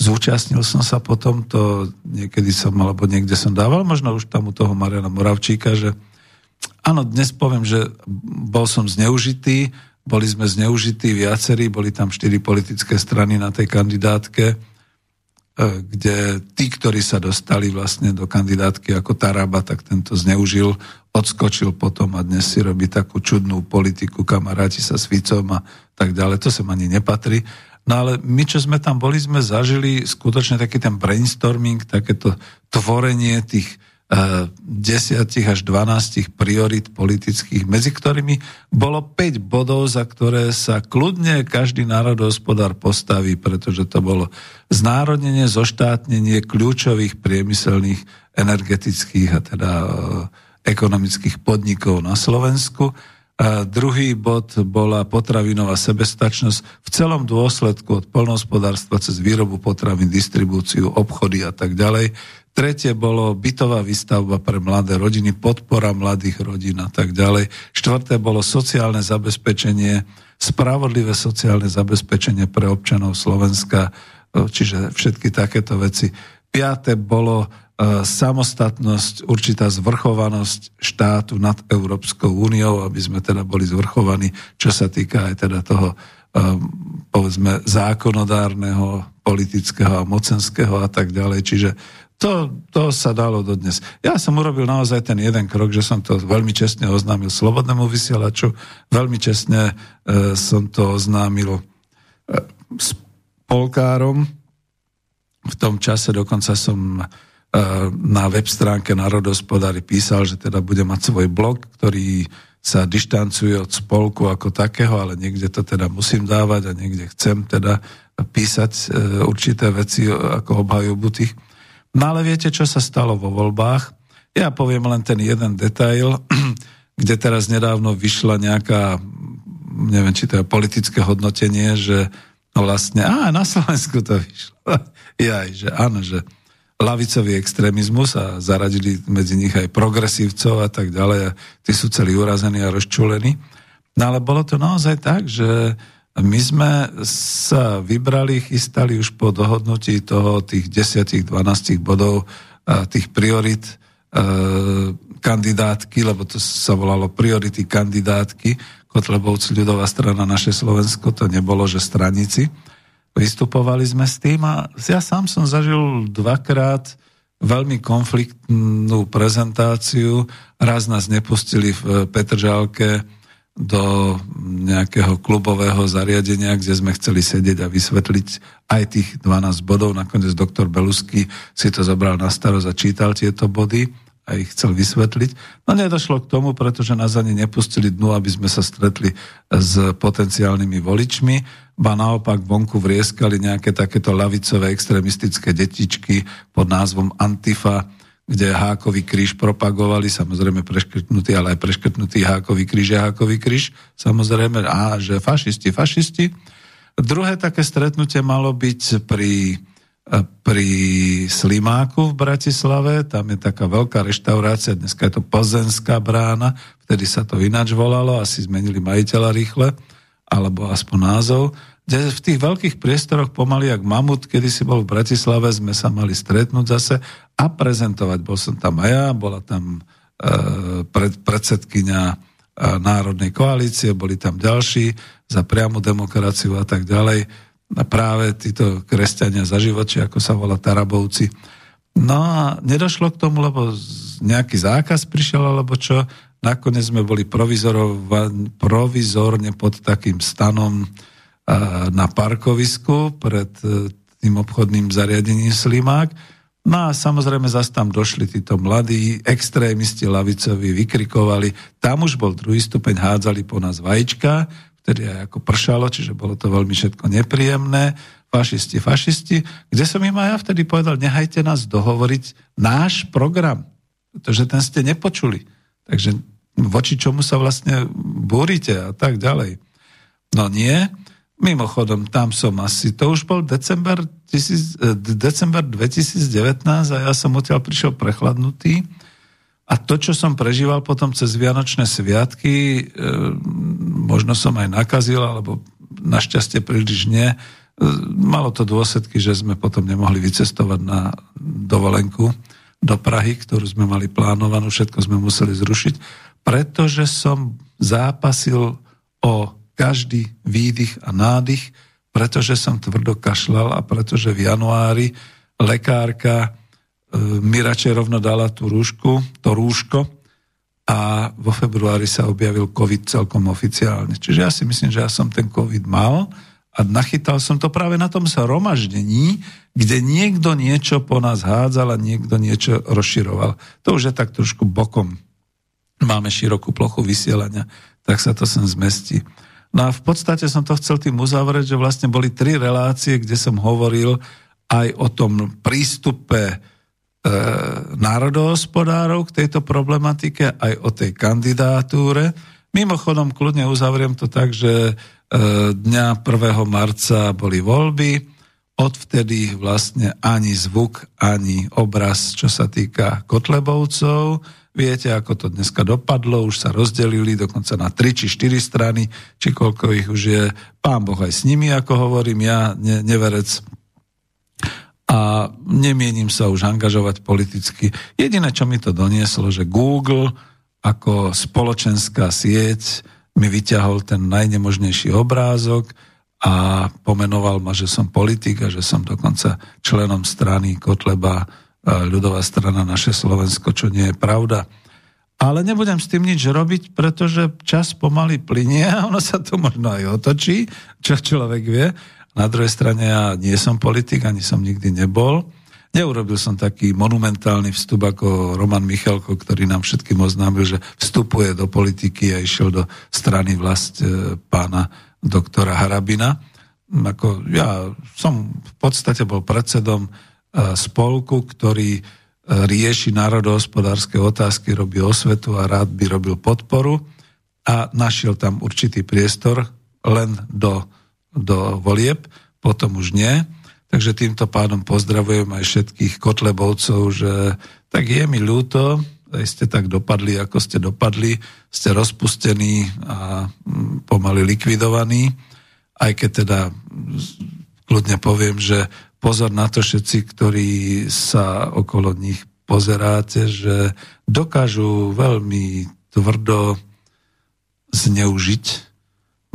Speaker 1: Zúčastnil som sa potom, to niekedy som, alebo niekde som dával, možno už tam u toho Mariana Moravčíka, že áno, dnes poviem, že bol som zneužitý, boli sme zneužití viacerí, boli tam štyri politické strany na tej kandidátke, kde tí, ktorí sa dostali vlastne do kandidátky ako Taraba, tak tento zneužil, odskočil potom a dnes si robí takú čudnú politiku, kamaráti sa s Ficom a tak ďalej. To sa ani nepatrí. No ale my, čo sme tam boli, sme zažili skutočne taký ten brainstorming, takéto tvorenie tých desiatich až 12 priorit politických, medzi ktorými bolo 5 bodov, za ktoré sa kľudne každý národohospodár postaví, pretože to bolo znárodnenie, zoštátnenie kľúčových priemyselných, energetických a teda e, ekonomických podnikov na Slovensku. A druhý bod bola potravinová sebestačnosť v celom dôsledku od polnohospodárstva cez výrobu potravín, distribúciu, obchody a tak ďalej. Tretie bolo bytová výstavba pre mladé rodiny, podpora mladých rodín a tak ďalej. Štvrté bolo sociálne zabezpečenie, spravodlivé sociálne zabezpečenie pre občanov Slovenska, e, čiže všetky takéto veci. Piaté bolo e, samostatnosť, určitá zvrchovanosť štátu nad Európskou úniou, aby sme teda boli zvrchovaní, čo sa týka aj teda toho e, povedzme zákonodárneho, politického a mocenského a tak ďalej. Čiže to, to sa dalo dodnes. Ja som urobil naozaj ten jeden krok, že som to veľmi čestne oznámil slobodnému vysielaču, veľmi čestne e, som to oznámil e, polkárom. V tom čase dokonca som e, na web stránke Národospodári písal, že teda bude mať svoj blog, ktorý sa dištancuje od spolku ako takého, ale niekde to teda musím dávať a niekde chcem teda písať e, určité veci ako obhajobu tých No ale viete, čo sa stalo vo voľbách? Ja poviem len ten jeden detail, kde teraz nedávno vyšla nejaká, neviem, či to je politické hodnotenie, že vlastne, á, na Slovensku to vyšlo. Jaj, že áno, že lavicový extrémizmus a zaradili medzi nich aj progresívcov a tak ďalej a tí sú celí urazení a rozčulení. No ale bolo to naozaj tak, že my sme sa vybrali, chystali už po dohodnutí toho tých 10-12 bodov tých priorit e, kandidátky, lebo to sa volalo priority kandidátky, Kotlebovci ľudová strana naše Slovensko, to nebolo, že stranici. Vystupovali sme s tým a ja sám som zažil dvakrát veľmi konfliktnú prezentáciu. Raz nás nepustili v Petržálke do nejakého klubového zariadenia, kde sme chceli sedieť a vysvetliť aj tých 12 bodov. Nakoniec doktor Belusky si to zobral na starosť a čítal tieto body a ich chcel vysvetliť. No nedošlo k tomu, pretože nás ani nepustili dnu, aby sme sa stretli s potenciálnymi voličmi, ba naopak vonku vrieskali nejaké takéto lavicové extrémistické detičky pod názvom Antifa, kde hákový kríž propagovali, samozrejme preškrtnutý, ale aj preškrtnutý hákový kríž je hákový kríž, samozrejme, a že fašisti, fašisti. Druhé také stretnutie malo byť pri, pri Slimáku v Bratislave, tam je taká veľká reštaurácia, dneska je to Plzenská brána, vtedy sa to ináč volalo, asi zmenili majiteľa rýchle, alebo aspoň názov. V tých veľkých priestoroch pomaly jak mamut, kedy si bol v Bratislave, sme sa mali stretnúť zase a prezentovať. Bol som tam aj ja, bola tam e, pred, predsedkynia e, Národnej koalície, boli tam ďalší za priamu demokraciu a tak ďalej. A práve títo kresťania za živoči, ako sa volá Tarabovci. No a nedošlo k tomu, lebo nejaký zákaz prišiel, alebo čo. Nakoniec sme boli provizorne pod takým stanom na parkovisku pred e, tým obchodným zariadením Slimák. No a samozrejme zase tam došli títo mladí extrémisti lavicovi, vykrikovali. Tam už bol druhý stupeň, hádzali po nás vajíčka, vtedy aj ako pršalo, čiže bolo to veľmi všetko nepríjemné. Fašisti, fašisti. Kde som im aj ja vtedy povedal, nehajte nás dohovoriť náš program, pretože ten ste nepočuli. Takže voči čomu sa vlastne búrite a tak ďalej. No nie, Mimochodom, tam som asi, to už bol december, tisíc, eh, december 2019 a ja som odtiaľ prišiel prechladnutý. A to, čo som prežíval potom cez Vianočné sviatky, e, možno som aj nakazil, alebo našťastie príliš nie, e, malo to dôsledky, že sme potom nemohli vycestovať na dovolenku do Prahy, ktorú sme mali plánovanú, všetko sme museli zrušiť, pretože som zápasil o každý výdych a nádych, pretože som tvrdo kašľal a pretože v januári lekárka e, mi radšej rovno dala tú rúšku, to rúško a vo februári sa objavil COVID celkom oficiálne. Čiže ja si myslím, že ja som ten COVID mal a nachytal som to práve na tom zhromaždení, kde niekto niečo po nás hádzal a niekto niečo rozširoval. To už je tak trošku bokom. Máme širokú plochu vysielania, tak sa to sem zmestí. No a v podstate som to chcel tým uzavrieť, že vlastne boli tri relácie, kde som hovoril aj o tom prístupe e, národohospodárov k tejto problematike, aj o tej kandidatúre. Mimochodom, kľudne uzavriem to tak, že e, dňa 1. marca boli voľby, odvtedy vlastne ani zvuk, ani obraz, čo sa týka Kotlebovcov, Viete, ako to dneska dopadlo, už sa rozdelili dokonca na 3 či 4 strany, či koľko ich už je. Pán Boh aj s nimi, ako hovorím ja, ne, neverec. A nemienim sa už angažovať politicky. Jediné, čo mi to donieslo, že Google ako spoločenská sieť mi vyťahol ten najnemožnejší obrázok a pomenoval ma, že som politik a že som dokonca členom strany Kotleba ľudová strana naše Slovensko, čo nie je pravda. Ale nebudem s tým nič robiť, pretože čas pomaly plinie a ono sa to možno aj otočí, čo človek vie. Na druhej strane ja nie som politik, ani som nikdy nebol. Neurobil som taký monumentálny vstup ako Roman Michalko, ktorý nám všetkým oznámil, že vstupuje do politiky a išiel do strany vlast e, pána doktora Harabina. Ako ja som v podstate bol predsedom spolku, ktorý e, rieši národohospodárske otázky, robí osvetu a rád by robil podporu a našiel tam určitý priestor len do, do volieb, potom už nie. Takže týmto pádom pozdravujem aj všetkých kotlebovcov, že tak je mi ľúto, aj ste tak dopadli, ako ste dopadli, ste rozpustení a mm, pomaly likvidovaní, aj keď teda kľudne poviem, že pozor na to všetci, ktorí sa okolo nich pozeráte, že dokážu veľmi tvrdo zneužiť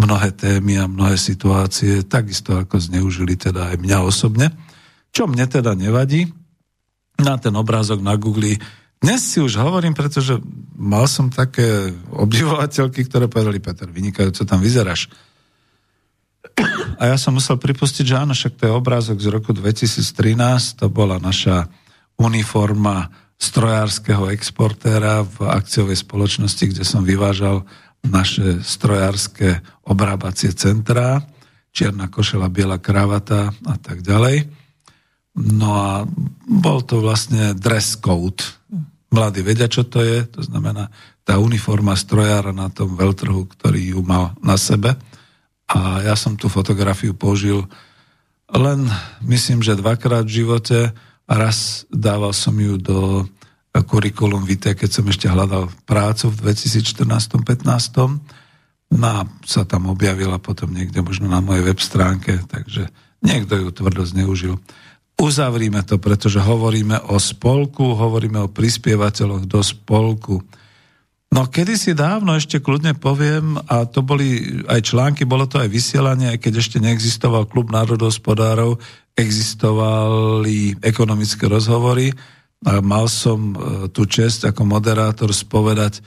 Speaker 1: mnohé témy a mnohé situácie, takisto ako zneužili teda aj mňa osobne, čo mne teda nevadí. na ten obrázok na Google. Dnes si už hovorím, pretože mal som také obdivovateľky, ktoré povedali, Peter, vynikajúco tam vyzeráš. A ja som musel pripustiť, že áno, však to je obrázok z roku 2013, to bola naša uniforma strojárskeho exportéra v akciovej spoločnosti, kde som vyvážal naše strojárske obrábacie centrá, čierna košela, biela kravata a tak ďalej. No a bol to vlastne dress code. Mladí vedia, čo to je, to znamená tá uniforma strojára na tom veľtrhu, ktorý ju mal na sebe. A ja som tú fotografiu použil len, myslím, že dvakrát v živote a raz dával som ju do kurikulum vitae, keď som ešte hľadal prácu v 2014-15. No a sa tam objavila potom niekde možno na mojej web stránke, takže niekto ju tvrdo zneužil. Uzavrime to, pretože hovoríme o spolku, hovoríme o prispievateľoch do spolku. No kedysi dávno ešte kľudne poviem, a to boli aj články, bolo to aj vysielanie, keď ešte neexistoval klub národospodárov, existovali ekonomické rozhovory. A mal som e, tú čest ako moderátor spovedať e,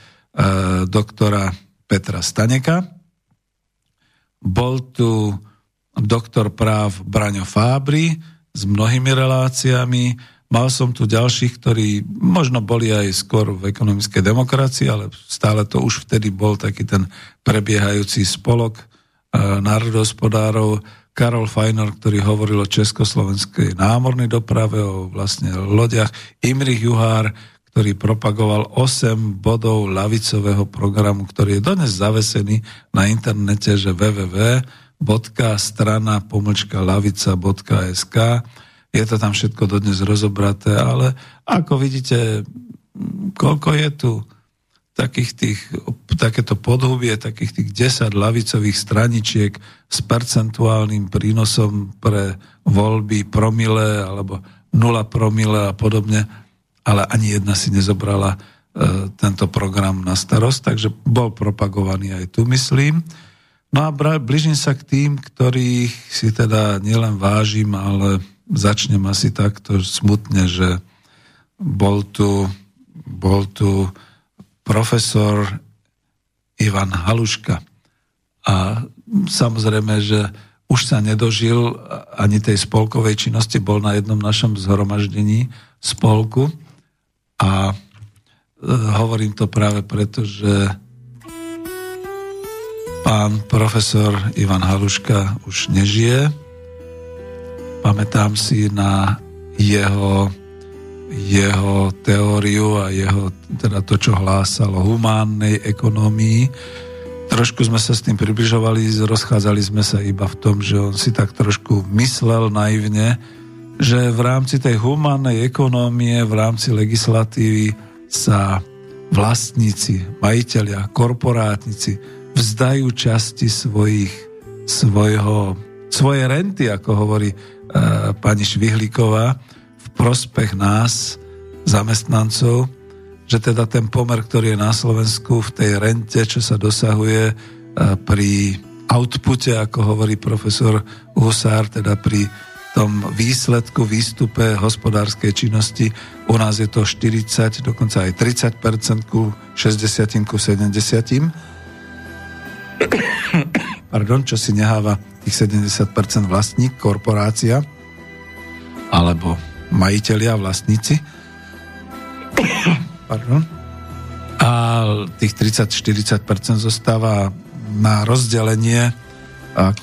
Speaker 1: doktora Petra Staneka. Bol tu doktor práv Braňo Fábry s mnohými reláciami, Mal som tu ďalších, ktorí možno boli aj skôr v ekonomickej demokracii, ale stále to už vtedy bol taký ten prebiehajúci spolok e. Karol Fajnor, ktorý hovoril o československej námornej doprave, o vlastne lodiach. Imrich Juhár, ktorý propagoval 8 bodov lavicového programu, ktorý je dodnes zavesený na internete, že www.strana pomlčka lavica.sk je to tam všetko dodnes rozobraté, ale ako vidíte, koľko je tu takých tých, takéto podhubie, takých tých 10 lavicových straničiek s percentuálnym prínosom pre voľby promile alebo 0 promile a podobne, ale ani jedna si nezobrala e, tento program na starosť, takže bol propagovaný aj tu, myslím. No a blížim sa k tým, ktorých si teda nielen vážim, ale začnem asi takto smutne, že bol tu, bol tu profesor Ivan Haluška. A samozrejme, že už sa nedožil ani tej spolkovej činnosti, bol na jednom našom zhromaždení spolku a e, hovorím to práve preto, že pán profesor Ivan Haluška už nežije, Pamätám si na jeho, jeho teóriu a jeho, teda to, čo hlásal o humánnej ekonomii. Trošku sme sa s tým približovali, rozchádzali sme sa iba v tom, že on si tak trošku myslel naivne, že v rámci tej humánnej ekonómie, v rámci legislatívy sa vlastníci, majiteľia, korporátnici vzdajú časti svojich, svojho, svoje renty, ako hovorí pani Švihlíková v prospech nás, zamestnancov, že teda ten pomer, ktorý je na Slovensku v tej rente, čo sa dosahuje pri outpute, ako hovorí profesor Husár, teda pri tom výsledku, výstupe hospodárskej činnosti. U nás je to 40, dokonca aj 30 ku 60 ku 70. Pardon, čo si neháva tých 70% vlastník, korporácia, alebo majiteľia, vlastníci. Pardon. A tých 30-40% zostáva na rozdelenie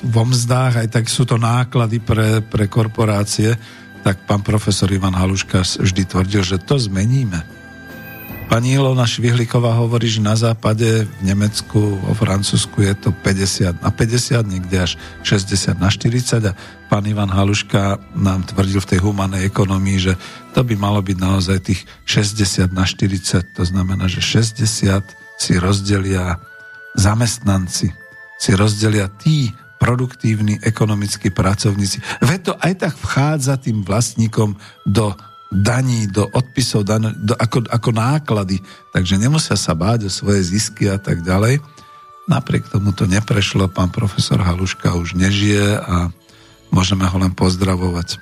Speaker 1: vo mzdách, aj tak sú to náklady pre, pre korporácie, tak pán profesor Ivan Haluška vždy tvrdil, že to zmeníme Pani Ilona Švihlíková hovorí, že na západe, v Nemecku, vo Francúzsku je to 50 na 50, niekde až 60 na 40 a pán Ivan Haluška nám tvrdil v tej humanej ekonomii, že to by malo byť naozaj tých 60 na 40, to znamená, že 60 si rozdelia zamestnanci, si rozdelia tí produktívni ekonomickí pracovníci. Veď to aj tak vchádza tým vlastníkom do daní, do odpisov, daní, do, ako, ako náklady, takže nemusia sa báť o svoje zisky a tak ďalej. Napriek tomu to neprešlo, pán profesor Haluška už nežije a môžeme ho len pozdravovať.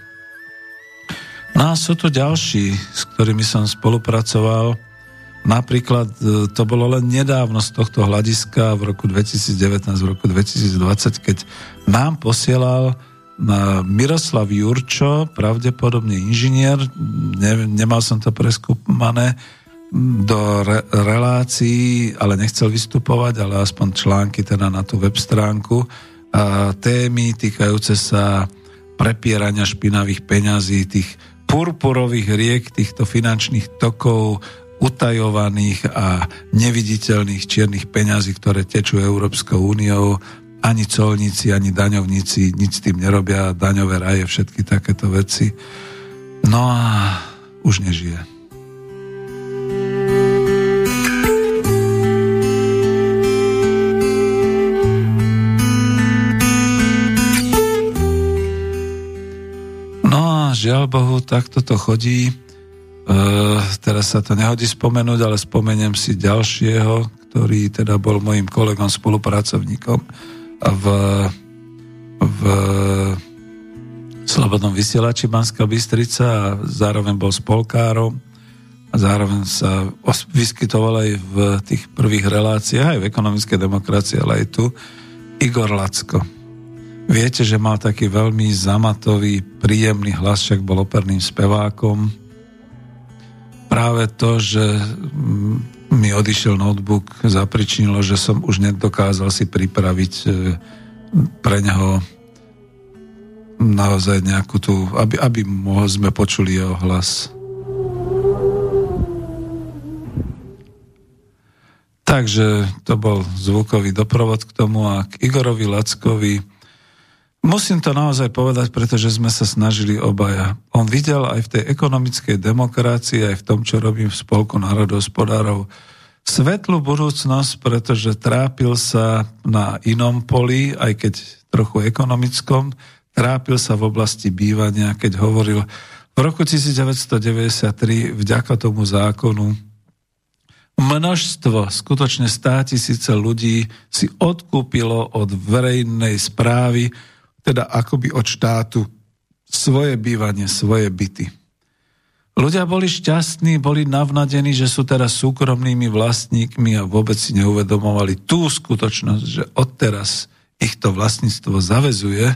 Speaker 1: No a sú tu ďalší, s ktorými som spolupracoval. Napríklad e, to bolo len nedávno z tohto hľadiska v roku 2019, v roku 2020, keď nám posielal Miroslav Jurčo, pravdepodobne inžinier, ne, nemal som to preskúmané, do re, relácií, ale nechcel vystupovať, ale aspoň články teda na tú web stránku, a témy týkajúce sa prepierania špinavých peňazí, tých purpurových riek, týchto finančných tokov, utajovaných a neviditeľných čiernych peňazí, ktoré tečú Európskou úniou. Ani colníci, ani daňovníci nič s tým nerobia, daňové raje, všetky takéto veci. No a už nežije. žiaľ Bohu, takto to chodí. E, teraz sa to nehodí spomenúť, ale spomeniem si ďalšieho, ktorý teda bol mojim kolegom, spolupracovníkom v, v Slobodnom vysielači Banská Bystrica a zároveň bol spolkárom a zároveň sa vyskytoval aj v tých prvých reláciách, aj v ekonomickej demokracii, ale aj tu, Igor Lacko. Viete, že mal taký veľmi zamatový, príjemný hlas, však bol operným spevákom. Práve to, že mi odišiel notebook, zapričinilo, že som už nedokázal si pripraviť e, pre neho naozaj nejakú tú, aby, aby sme počuli jeho hlas. Takže to bol zvukový doprovod k tomu a k Igorovi Lackovi Musím to naozaj povedať, pretože sme sa snažili obaja. On videl aj v tej ekonomickej demokracii, aj v tom, čo robím v Spolku národohospodárov, svetlú budúcnosť, pretože trápil sa na inom poli, aj keď trochu ekonomickom, trápil sa v oblasti bývania, keď hovoril v roku 1993 vďaka tomu zákonu množstvo, skutočne stá tisíce ľudí si odkúpilo od verejnej správy teda akoby od štátu, svoje bývanie, svoje byty. Ľudia boli šťastní, boli navnadení, že sú teraz súkromnými vlastníkmi a vôbec si neuvedomovali tú skutočnosť, že odteraz ich to vlastníctvo zavezuje,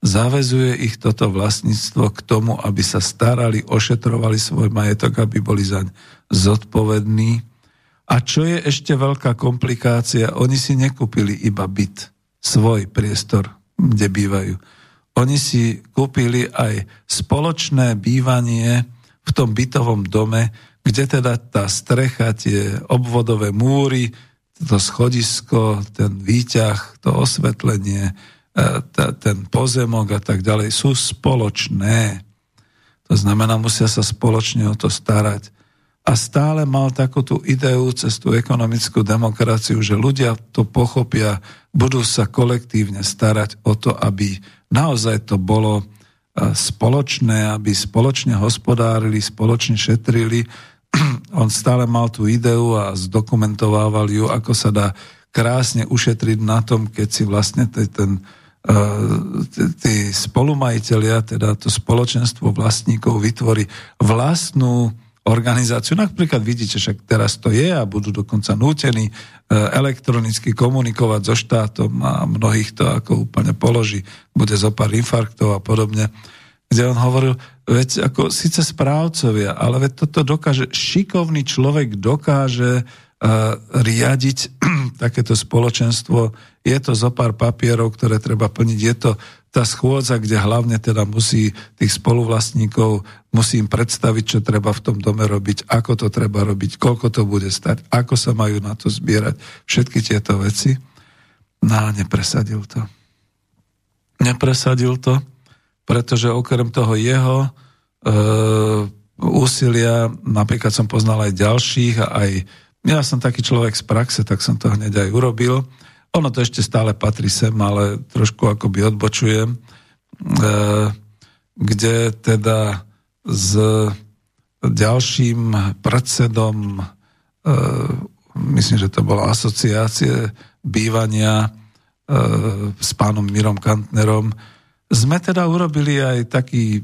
Speaker 1: zavezuje ich toto vlastníctvo k tomu, aby sa starali, ošetrovali svoj majetok, aby boli zaň zodpovední. A čo je ešte veľká komplikácia, oni si nekúpili iba byt, svoj priestor, kde bývajú. Oni si kúpili aj spoločné bývanie v tom bytovom dome, kde teda tá strecha, tie obvodové múry, to schodisko, ten výťah, to osvetlenie, e, ten pozemok a tak ďalej sú spoločné. To znamená, musia sa spoločne o to starať a stále mal takú tú ideu cez tú ekonomickú demokraciu, že ľudia to pochopia, budú sa kolektívne starať o to, aby naozaj to bolo e, spoločné, aby spoločne hospodárili, spoločne šetrili. On stále mal tú ideu a zdokumentovával ju, ako sa dá krásne ušetriť na tom, keď si vlastne ten, e, tí spolumajiteľia, teda to spoločenstvo vlastníkov vytvorí vlastnú organizáciu. Napríklad vidíte, však teraz to je a budú dokonca nútení e, elektronicky komunikovať so štátom a mnohých to ako úplne položí. Bude zo pár infarktov a podobne. Kde on hovoril, veď ako síce správcovia, ale veď toto dokáže, šikovný človek dokáže uh, riadiť takéto spoločenstvo. Je to zo pár papierov, ktoré treba plniť. Je to tá schôdza, kde hlavne teda musí tých spoluvlastníkov, musí im predstaviť, čo treba v tom dome robiť, ako to treba robiť, koľko to bude stať, ako sa majú na to zbierať, všetky tieto veci. No nepresadil to. Nepresadil to, pretože okrem toho jeho e, úsilia, napríklad som poznal aj ďalších aj ja som taký človek z praxe, tak som to hneď aj urobil, ono to ešte stále patrí sem, ale trošku akoby odbočujem, e, kde teda s ďalším predsedom, e, myslím, že to bola asociácie bývania e, s pánom Mirom Kantnerom, sme teda urobili aj taký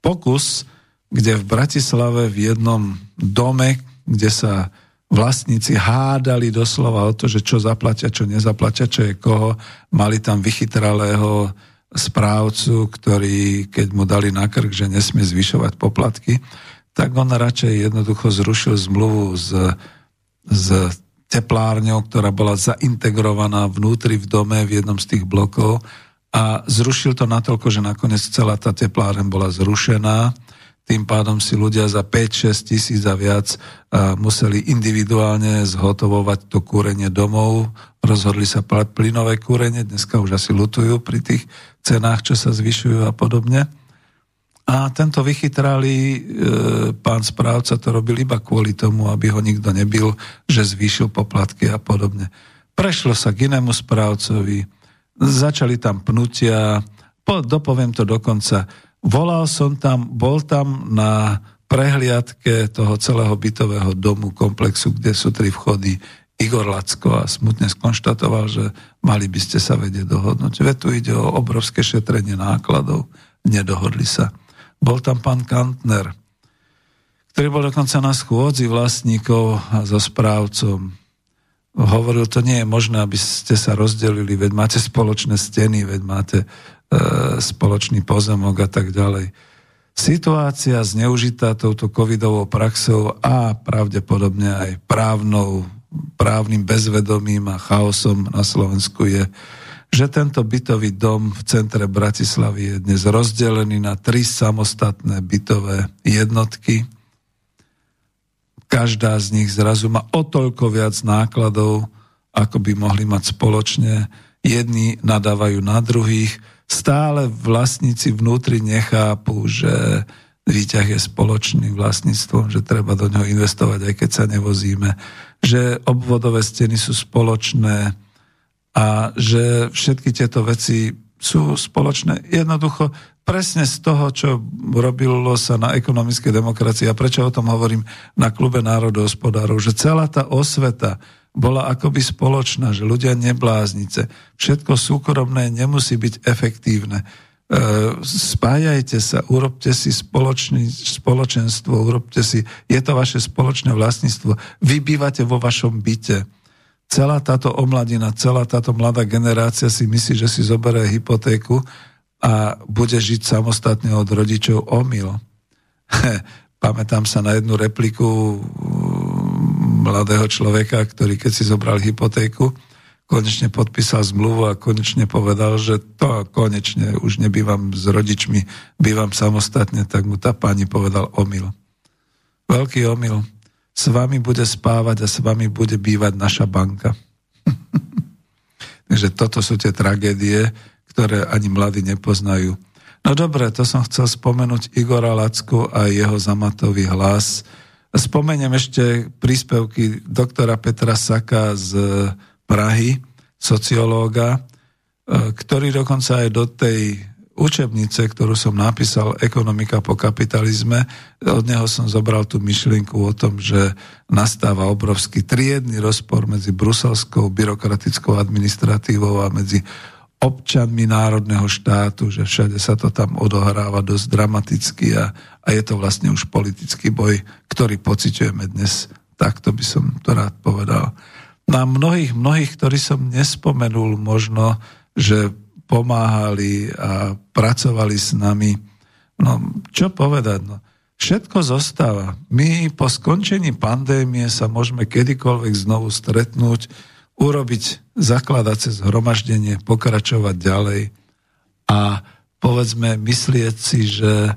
Speaker 1: pokus kde v Bratislave v jednom dome, kde sa vlastníci hádali doslova o to, že čo zaplatia, čo nezaplatia, čo je koho. Mali tam vychytralého správcu, ktorý, keď mu dali na krk, že nesmie zvyšovať poplatky, tak on radšej jednoducho zrušil zmluvu s, s teplárňou, ktorá bola zaintegrovaná vnútri v dome v jednom z tých blokov a zrušil to natoľko, že nakoniec celá tá teplárň bola zrušená tým pádom si ľudia za 5-6 tisíc a viac museli individuálne zhotovovať to kúrenie domov. Rozhodli sa plynové kúrenie, dneska už asi lutujú pri tých cenách, čo sa zvyšujú a podobne. A tento vychytrali e, pán správca to robil iba kvôli tomu, aby ho nikto nebil, že zvýšil poplatky a podobne. Prešlo sa k inému správcovi, začali tam pnutia, po, dopoviem to dokonca, Volal som tam, bol tam na prehliadke toho celého bytového domu, komplexu, kde sú tri vchody, Igor Lacko a smutne skonštatoval, že mali by ste sa vedieť dohodnúť. Veď tu ide o obrovské šetrenie nákladov. Nedohodli sa. Bol tam pán Kantner, ktorý bol dokonca na schôdzi vlastníkov a so správcom. Hovoril, to nie je možné, aby ste sa rozdelili, veď máte spoločné steny, veď máte spoločný pozemok a tak ďalej. Situácia zneužitá touto covidovou praxou a pravdepodobne aj právnou, právnym bezvedomím a chaosom na Slovensku je, že tento bytový dom v centre Bratislavy je dnes rozdelený na tri samostatné bytové jednotky. Každá z nich zrazu má o toľko viac nákladov, ako by mohli mať spoločne. Jedni nadávajú na druhých, stále vlastníci vnútri nechápu, že výťah je spoločným vlastníctvom, že treba do neho investovať, aj keď sa nevozíme, že obvodové steny sú spoločné a že všetky tieto veci sú spoločné. Jednoducho presne z toho, čo robilo sa na ekonomickej demokracii a prečo o tom hovorím na klube národohospodárov, že celá tá osveta, bola akoby spoločná, že ľudia nebláznice. Všetko súkromné nemusí byť efektívne. E, spájajte sa, urobte si spoločný, spoločenstvo, urobte si, je to vaše spoločné vlastníctvo. Vy bývate vo vašom byte. Celá táto omladina, celá táto mladá generácia si myslí, že si zoberie hypotéku a bude žiť samostatne od rodičov omyl. Pamätám sa na jednu repliku mladého človeka, ktorý keď si zobral hypotéku, konečne podpísal zmluvu a konečne povedal, že to konečne už nebývam s rodičmi, bývam samostatne, tak mu tá pani povedal omyl. Veľký omyl. S vami bude spávať a s vami bude bývať naša banka. Takže toto sú tie tragédie, ktoré ani mladí nepoznajú. No dobre, to som chcel spomenúť Igora Lacku a jeho zamatový hlas, Spomeniem ešte príspevky doktora Petra Saka z Prahy, sociológa, e, ktorý dokonca aj do tej učebnice, ktorú som napísal Ekonomika po kapitalizme, od neho som zobral tú myšlienku o tom, že nastáva obrovský triedny rozpor medzi bruselskou byrokratickou administratívou a medzi občanmi národného štátu, že všade sa to tam odohráva dosť dramaticky a, a je to vlastne už politický boj, ktorý pociťujeme dnes. Takto by som to rád povedal. Na mnohých, mnohých, ktorí som nespomenul možno, že pomáhali a pracovali s nami. No, čo povedať? No, všetko zostáva. My po skončení pandémie sa môžeme kedykoľvek znovu stretnúť, urobiť zakladace zhromaždenie, pokračovať ďalej a povedzme myslieť si, že e,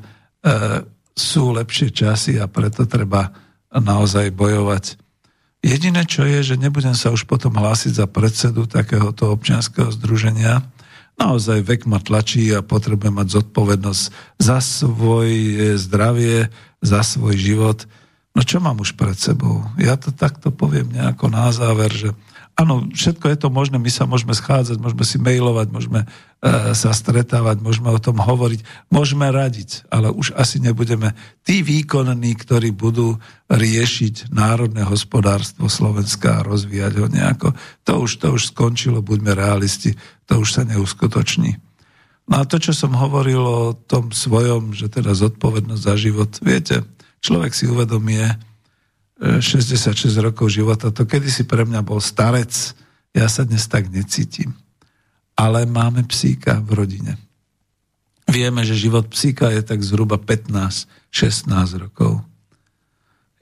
Speaker 1: sú lepšie časy a preto treba naozaj bojovať. Jediné, čo je, že nebudem sa už potom hlásiť za predsedu takéhoto občianského združenia. Naozaj vek ma tlačí a potrebujem mať zodpovednosť za svoje zdravie, za svoj život. No čo mám už pred sebou? Ja to takto poviem nejako na záver, že Áno, všetko je to možné, my sa môžeme schádzať, môžeme si mailovať, môžeme sa stretávať, môžeme o tom hovoriť, môžeme radiť, ale už asi nebudeme tí výkonní, ktorí budú riešiť národné hospodárstvo Slovenska a rozvíjať ho nejako. To už, to už skončilo, buďme realisti, to už sa neuskutoční. No a to, čo som hovoril o tom svojom, že teda zodpovednosť za život, viete, človek si uvedomie 66 e, rokov života, to kedysi pre mňa bol starec, ja sa dnes tak necítim. Ale máme psíka v rodine. Vieme, že život psíka je tak zhruba 15-16 rokov.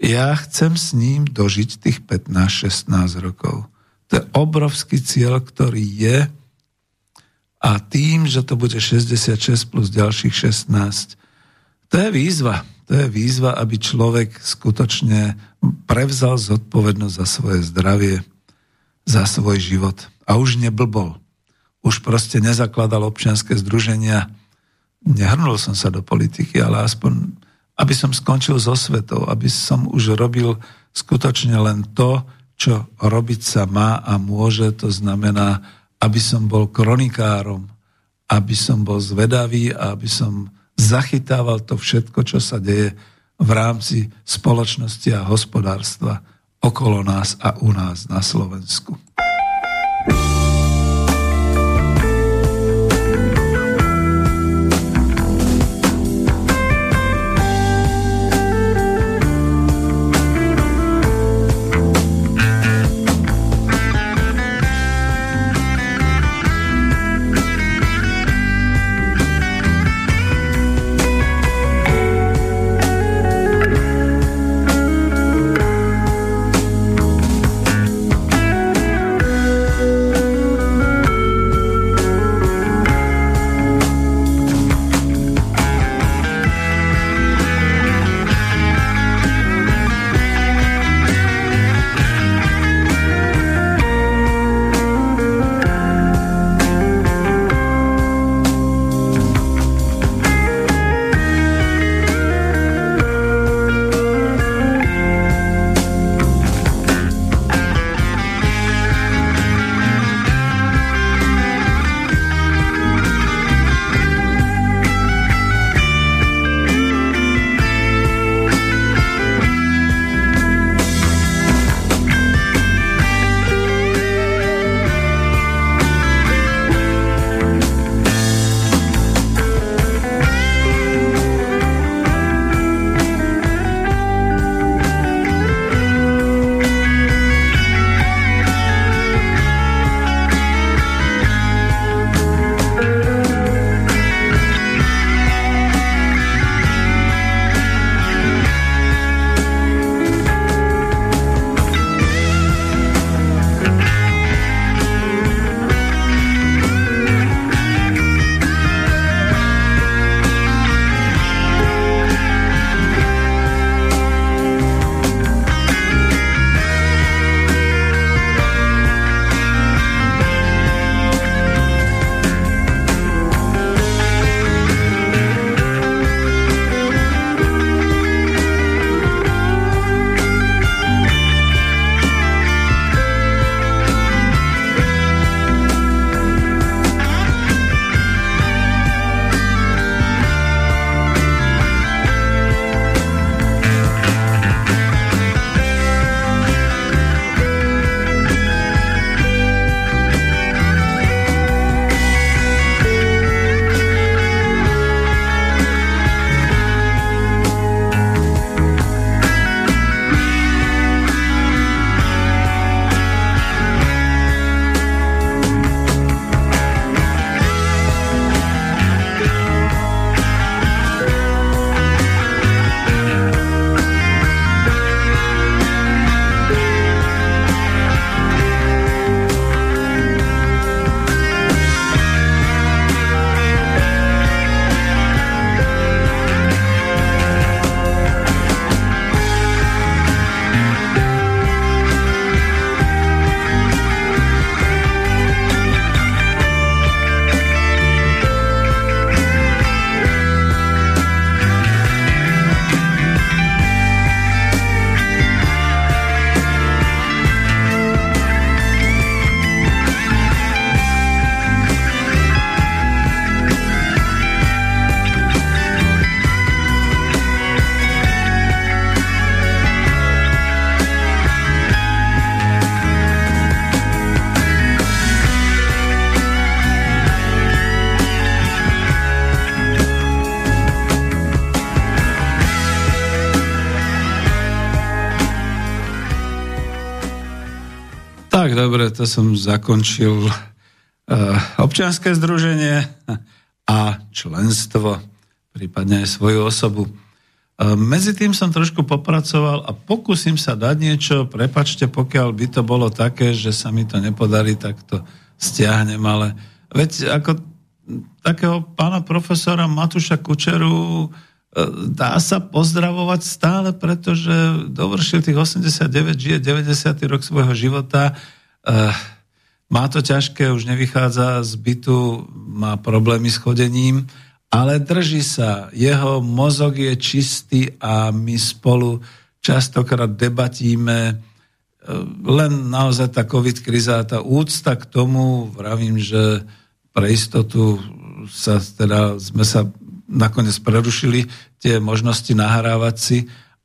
Speaker 1: Ja chcem s ním dožiť tých 15-16 rokov. To je obrovský cieľ, ktorý je a tým, že to bude 66 plus ďalších 16, to je výzva. To je výzva, aby človek skutočne prevzal zodpovednosť za svoje zdravie, za svoj život. A už neblbol. Už proste nezakladal občianské združenia. Nehrnul som sa do politiky, ale aspoň, aby som skončil so svetou, aby som už robil skutočne len to, čo robiť sa má a môže, to znamená aby som bol kronikárom, aby som bol zvedavý a aby som zachytával to všetko, čo sa deje v rámci spoločnosti a hospodárstva okolo nás a u nás na Slovensku. Tak, dobre, to som zakončil uh, občianské združenie a členstvo, prípadne aj svoju osobu. Uh, medzi tým som trošku popracoval a pokúsim sa dať niečo, prepačte, pokiaľ by to bolo také, že sa mi to nepodarí, tak to stiahnem, ale veď ako takého pána profesora Matuša Kučeru dá sa pozdravovať stále, pretože dovršil tých 89, žije 90. rok svojho života, má to ťažké, už nevychádza z bytu, má problémy s chodením, ale drží sa. Jeho mozog je čistý a my spolu častokrát debatíme. Len naozaj tá COVID kriza, tá úcta k tomu, vravím, že pre istotu sa teda, sme sa nakoniec prerušili tie možnosti nahrávať si,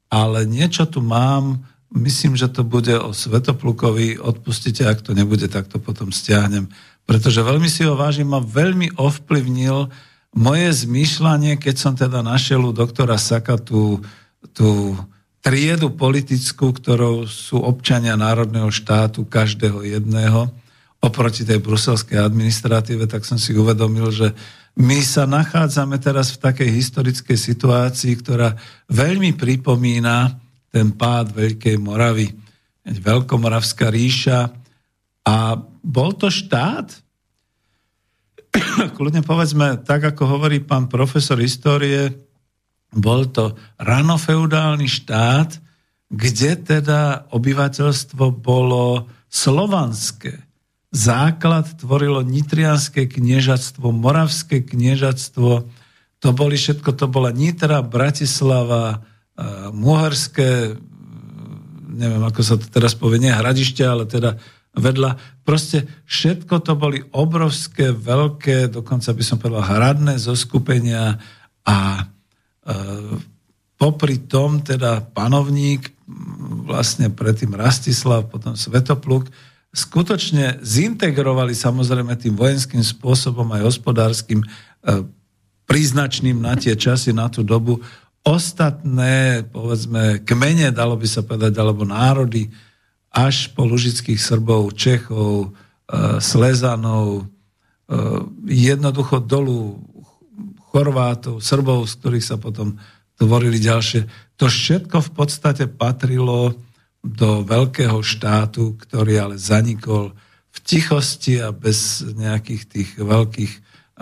Speaker 1: ale niečo tu mám, myslím, že to bude o Svetoplukovi, odpustite, ak to nebude, tak to potom stiahnem, pretože veľmi si ho vážim a veľmi ovplyvnil moje zmýšľanie, keď som teda našiel u doktora Saka tú, tú triedu politickú, ktorou sú občania národného štátu, každého jedného, oproti tej bruselskej administratíve, tak som si uvedomil, že my sa nachádzame teraz v takej historickej situácii, ktorá veľmi pripomína ten pád Veľkej Moravy. Veľkomoravská ríša. A bol to štát, kľudne povedzme, tak ako hovorí pán profesor histórie, bol to ranofeudálny štát, kde teda obyvateľstvo bolo slovanské základ tvorilo Nitrianské kniežatstvo, Moravské kniežatstvo, to boli všetko, to bola Nitra, Bratislava, Muharské, neviem, ako sa to teraz povie, nie hradište, ale teda vedľa. Proste všetko to boli obrovské, veľké, dokonca by som povedal hradné zoskupenia a e, popri tom teda panovník, vlastne predtým Rastislav, potom Svetopluk, skutočne zintegrovali samozrejme tým vojenským spôsobom aj hospodárskym e, príznačným na tie časy, na tú dobu ostatné, povedzme, kmene, dalo by sa povedať, alebo národy, až po lužických Srbov, Čechov, e, Slezanov, e, jednoducho dolu Chorvátov, Srbov, z ktorých sa potom tvorili ďalšie. To všetko v podstate patrilo do veľkého štátu, ktorý ale zanikol v tichosti a bez nejakých tých veľkých,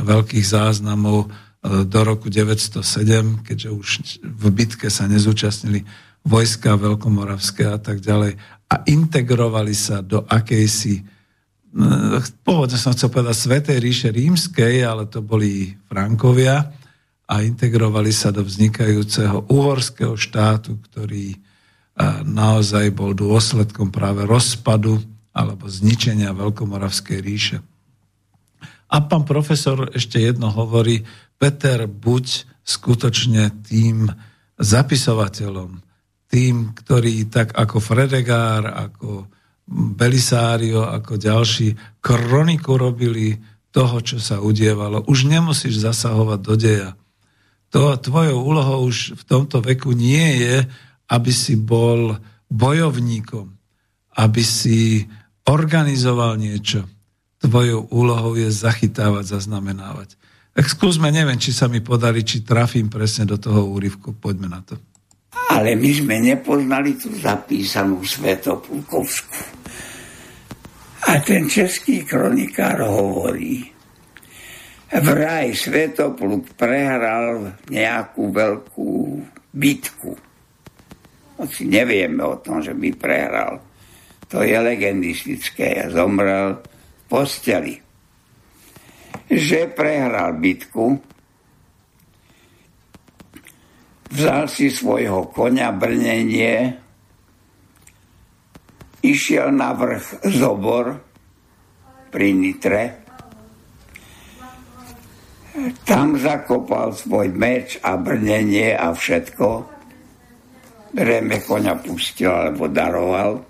Speaker 1: veľkých záznamov do roku 907, keďže už v bitke sa nezúčastnili vojska veľkomoravské a tak ďalej a integrovali sa do akejsi e, pôvodne som chcel povedať Svetej ríše rímskej, ale to boli Frankovia a integrovali sa do vznikajúceho uhorského štátu, ktorý naozaj bol dôsledkom práve rozpadu alebo zničenia Veľkomoravskej ríše. A pán profesor ešte jedno hovorí, Peter, buď skutočne tým zapisovateľom, tým, ktorý tak ako Fredegár, ako Belisário, ako ďalší kroniku robili toho, čo sa udievalo. Už nemusíš zasahovať do deja. To, tvojou úlohou už v tomto veku nie je, aby si bol bojovníkom, aby si organizoval niečo. Tvojou úlohou je zachytávať, zaznamenávať. Tak skúsme, neviem, či sa mi podarí, či trafím presne do toho úryvku. Poďme na to.
Speaker 3: Ale my sme nepoznali tú zapísanú Svetopulkovskú. A ten český kronikár hovorí, vraj Svetopluk prehral nejakú veľkú bitku hoci nevieme o tom, že by prehral. To je legendistické. Ja zomrel posteli. Že prehral bitku, vzal si svojho konia brnenie, išiel na vrch Zobor pri Nitre, tam zakopal svoj meč a brnenie a všetko Reme koňa pustil alebo daroval.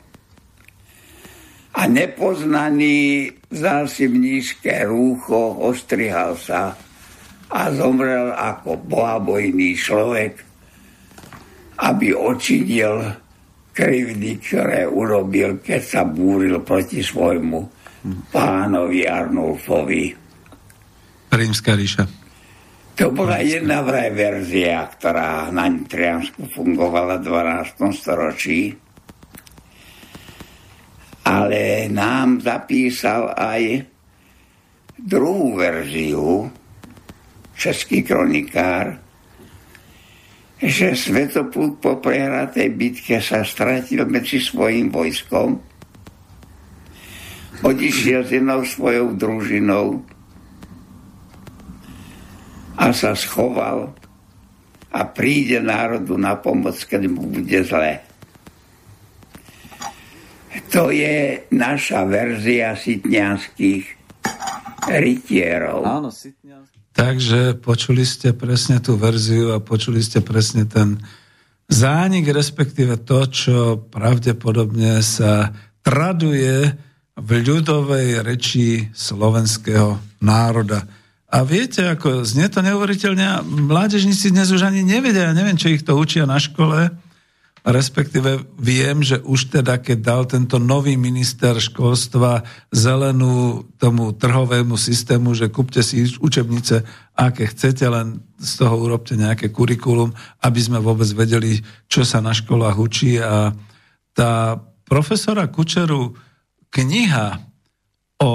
Speaker 3: A nepoznaný vzal si mnížské rúcho, ostrihal sa a zomrel ako bohabojný človek, aby očinil krivdy, ktoré urobil, keď sa búril proti svojmu pánovi Arnulfovi.
Speaker 1: Rímska ríša.
Speaker 3: To bola jedna vraj verzia, ktorá na Nitriansku fungovala v 12. storočí. Ale nám zapísal aj druhú verziu, český kronikár, že Svetopúd po prehratej bitke sa stratil medzi svojim vojskom, odišiel s jednou svojou družinou a sa schoval a príde národu na pomoc, keď mu bude zle. To je naša verzia sitňanských rytierov.
Speaker 1: Áno, Takže počuli ste presne tú verziu a počuli ste presne ten zánik, respektíve to, čo pravdepodobne sa traduje v ľudovej reči slovenského národa. A viete, ako znie to neuveriteľne, mládežníci dnes už ani nevedia, ja neviem, čo ich to učia na škole, respektíve viem, že už teda, keď dal tento nový minister školstva zelenú tomu trhovému systému, že kúpte si učebnice, aké chcete, len z toho urobte nejaké kurikulum, aby sme vôbec vedeli, čo sa na školách učí. A tá profesora Kučeru kniha o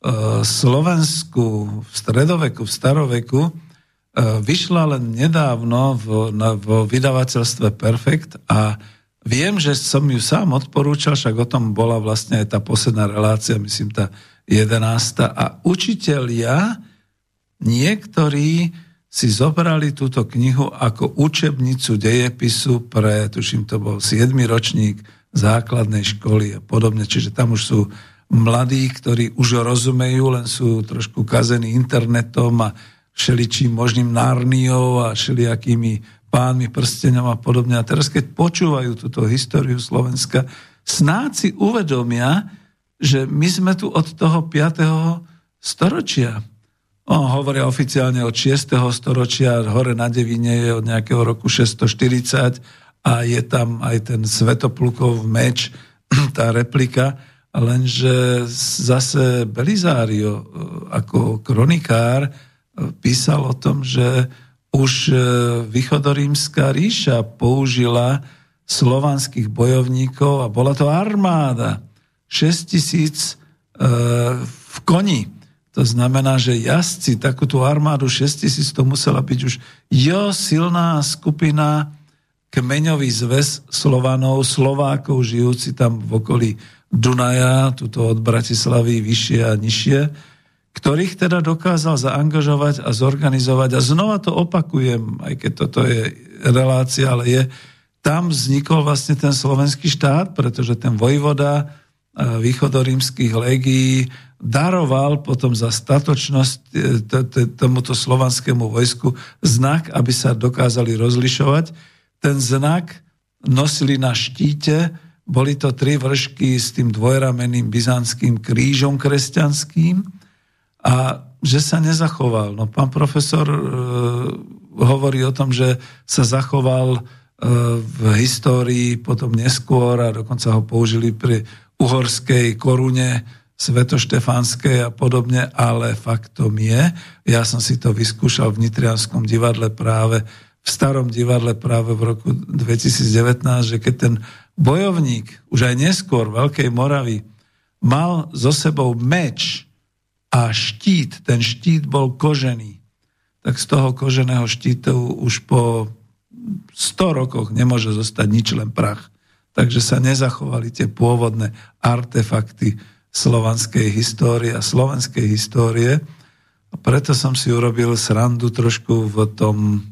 Speaker 1: E, Slovensku v stredoveku, v staroveku vyšla len nedávno v, na, v vydavateľstve Perfekt a viem, že som ju sám odporúčal, však o tom bola vlastne aj tá posledná relácia, myslím tá 11. A učitelia niektorí si zobrali túto knihu ako učebnicu dejepisu pre, tuším, to bol 7. ročník základnej školy a podobne, čiže tam už sú mladí, ktorí už rozumejú, len sú trošku kazení internetom a všeličím možným nárniou a všelijakými pánmi prstenom a podobne. A teraz, keď počúvajú túto históriu Slovenska, snáď si uvedomia, že my sme tu od toho 5. storočia. O, hovoria oficiálne od 6. storočia, hore na Devine je od nejakého roku 640 a je tam aj ten Svetoplukov meč, tá replika lenže zase Belizário e, ako kronikár písal o tom, že už e, východorímska ríša použila slovanských bojovníkov a bola to armáda. 6 tisíc v koni. To znamená, že jazdci, takúto armádu 6 tisíc, to musela byť už jo silná skupina kmeňový zväz Slovanov, Slovákov žijúci tam v okolí Dunaja, tuto od Bratislavy vyššie a nižšie, ktorých teda dokázal zaangažovať a zorganizovať. A znova to opakujem, aj keď toto je relácia, ale je, tam vznikol vlastne ten slovenský štát, pretože ten vojvoda e, východorímskych legií daroval potom za statočnosť e, tomuto slovanskému vojsku znak, aby sa dokázali rozlišovať. Ten znak nosili na štíte, boli to tri vršky s tým dvojrameným byzantským krížom kresťanským a že sa nezachoval. No pán profesor e, hovorí o tom, že sa zachoval e, v histórii potom neskôr a dokonca ho použili pri uhorskej korune svetoštefánskej a podobne, ale faktom je, ja som si to vyskúšal v Nitrianskom divadle práve, v starom divadle práve v roku 2019, že keď ten bojovník, už aj neskôr Veľkej Moravy, mal so sebou meč a štít, ten štít bol kožený, tak z toho koženého štítu už po 100 rokoch nemôže zostať nič, len prach. Takže sa nezachovali tie pôvodné artefakty slovanskej histórie a slovenskej histórie. A preto som si urobil srandu trošku v tom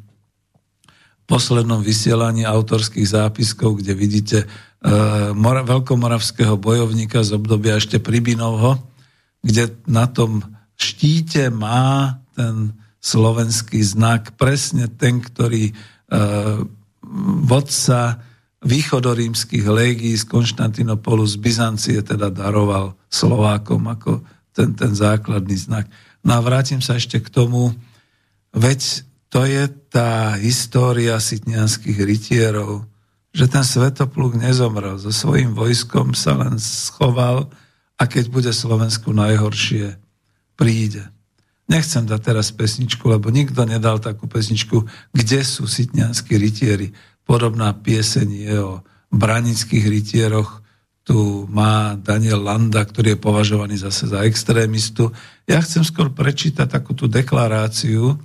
Speaker 1: poslednom vysielaní autorských zápiskov, kde vidíte uh, mora, veľkomoravského bojovníka z obdobia ešte Pribinovho, kde na tom štíte má ten slovenský znak, presne ten, ktorý uh, vodca východorímskych légií z Konštantinopolu z Byzancie teda daroval Slovákom ako ten, ten základný znak. No a vrátim sa ešte k tomu, veď to je tá história sitnianských rytierov, že ten Svetopluk nezomrel. So svojím vojskom sa len schoval a keď bude Slovensku najhoršie, príde. Nechcem dať teraz pesničku, lebo nikto nedal takú pesničku, kde sú sitňanskí rytieri. Podobná pieseň je o branických rytieroch, tu má Daniel Landa, ktorý je považovaný zase za extrémistu. Ja chcem skôr prečítať takú tú deklaráciu,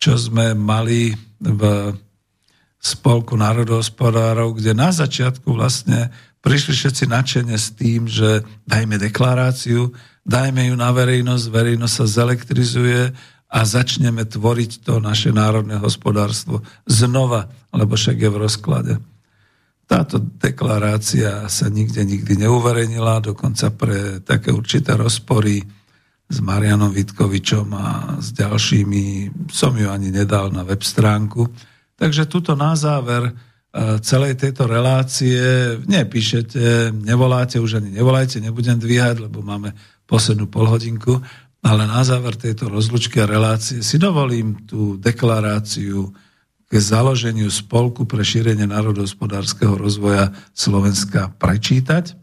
Speaker 1: čo sme mali v spolku národohospodárov, kde na začiatku vlastne prišli všetci nadšene s tým, že dajme deklaráciu, dajme ju na verejnosť, verejnosť sa zelektrizuje a začneme tvoriť to naše národné hospodárstvo znova, lebo však je v rozklade. Táto deklarácia sa nikde nikdy neuverejnila, dokonca pre také určité rozpory s Marianom Vitkovičom a s ďalšími som ju ani nedal na web stránku. Takže tuto na záver celej tejto relácie nepíšete, nevoláte, už ani nevolajte, nebudem dvíhať, lebo máme poslednú polhodinku, ale na záver tejto rozlučky a relácie si dovolím tú deklaráciu k založeniu Spolku pre šírenie národohospodárskeho rozvoja Slovenska prečítať.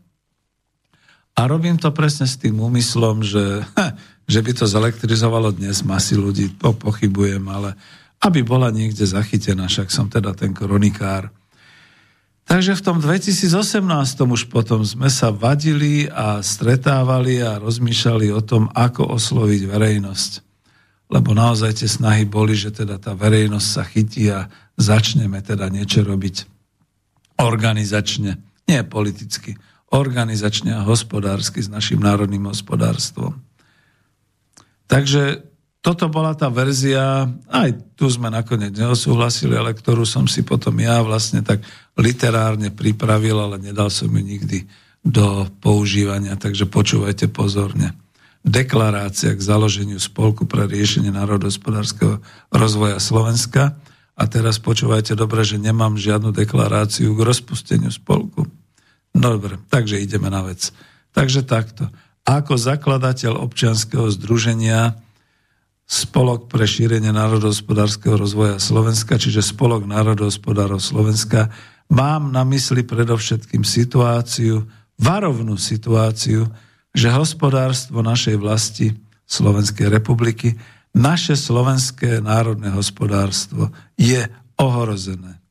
Speaker 1: A robím to presne s tým úmyslom, že, že by to zelektrizovalo dnes masy ľudí, to pochybujem, ale aby bola niekde zachytená, však som teda ten kronikár. Takže v tom 2018 už potom sme sa vadili a stretávali a rozmýšľali o tom, ako osloviť verejnosť. Lebo naozaj tie snahy boli, že teda tá verejnosť sa chytí a začneme teda niečo robiť organizačne, nie politicky organizačne a hospodársky s našim národným hospodárstvom. Takže toto bola tá verzia, aj tu sme nakoniec neosúhlasili, ale ktorú som si potom ja vlastne tak literárne pripravil, ale nedal som ju nikdy do používania, takže počúvajte pozorne. Deklarácia k založeniu Spolku pre riešenie národospodárskeho rozvoja Slovenska. A teraz počúvajte dobre, že nemám žiadnu deklaráciu k rozpusteniu spolku. Dobre, takže ideme na vec. Takže takto. Ako zakladateľ občianského združenia Spolok pre šírenie národohospodárskeho rozvoja Slovenska, čiže Spolok národohospodárov Slovenska, mám na mysli predovšetkým situáciu, varovnú situáciu, že hospodárstvo našej vlasti Slovenskej republiky, naše slovenské národné hospodárstvo je ohrozené.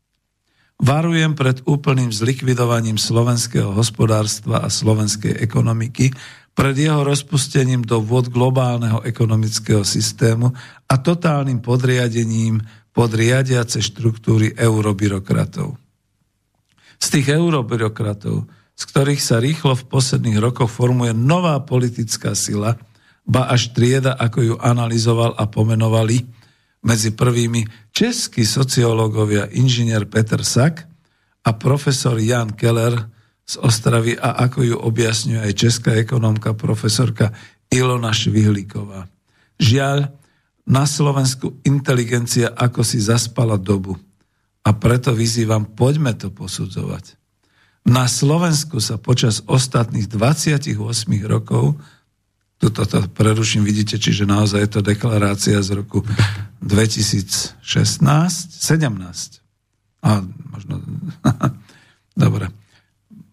Speaker 1: Varujem pred úplným zlikvidovaním slovenského hospodárstva a slovenskej ekonomiky, pred jeho rozpustením do vod globálneho ekonomického systému a totálnym podriadením pod riadiace štruktúry eurobyrokratov. Z tých eurobyrokratov, z ktorých sa rýchlo v posledných rokoch formuje nová politická sila, ba až trieda, ako ju analyzoval a pomenovali medzi prvými českí sociológovia inžinier Peter Sak a profesor Jan Keller z Ostravy a ako ju objasňuje aj česká ekonomka profesorka Ilona Švihlíková. Žiaľ, na Slovensku inteligencia ako si zaspala dobu a preto vyzývam, poďme to posudzovať. Na Slovensku sa počas ostatných 28 rokov Tuto to preruším, vidíte, čiže naozaj je to deklarácia z roku 2016, 17. A možno... Dobre.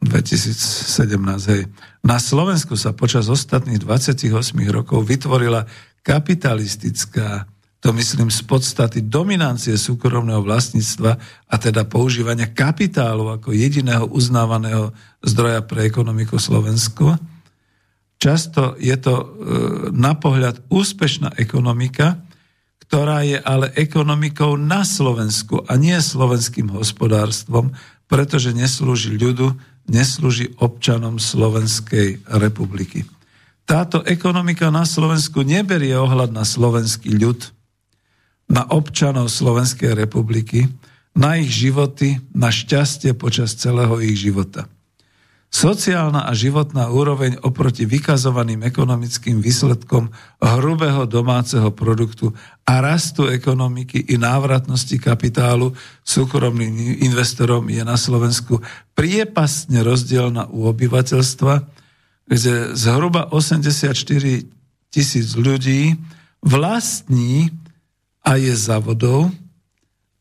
Speaker 1: 2017, hej. Na Slovensku sa počas ostatných 28 rokov vytvorila kapitalistická, to myslím z podstaty dominancie súkromného vlastníctva a teda používania kapitálu ako jediného uznávaného zdroja pre ekonomiku Slovensku Často je to e, na pohľad úspešná ekonomika, ktorá je ale ekonomikou na Slovensku a nie slovenským hospodárstvom, pretože neslúži ľudu, neslúži občanom Slovenskej republiky. Táto ekonomika na Slovensku neberie ohľad na slovenský ľud, na občanov Slovenskej republiky, na ich životy, na šťastie počas celého ich života. Sociálna a životná úroveň oproti vykazovaným ekonomickým výsledkom hrubého domáceho produktu a rastu ekonomiky i návratnosti kapitálu súkromným investorom je na Slovensku priepastne rozdielna u obyvateľstva, kde zhruba 84 tisíc ľudí vlastní a je závodov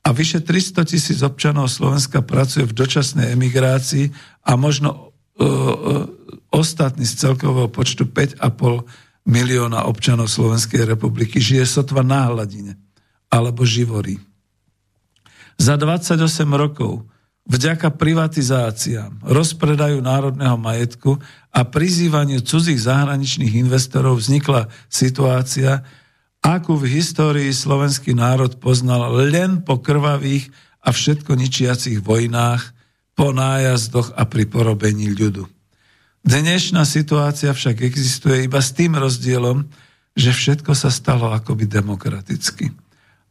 Speaker 1: a vyše 300 tisíc občanov Slovenska pracuje v dočasnej emigrácii a možno ostatní z celkového počtu 5,5 milióna občanov Slovenskej republiky žije sotva na hladine alebo živorí. Za 28 rokov vďaka privatizáciám, rozpredaju národného majetku a prizývaniu cudzích zahraničných investorov vznikla situácia, akú v histórii slovenský národ poznal len po krvavých a všetko ničiacich vojnách, po nájazdoch a pri porobení ľudu. Dnešná situácia však existuje iba s tým rozdielom, že všetko sa stalo akoby demokraticky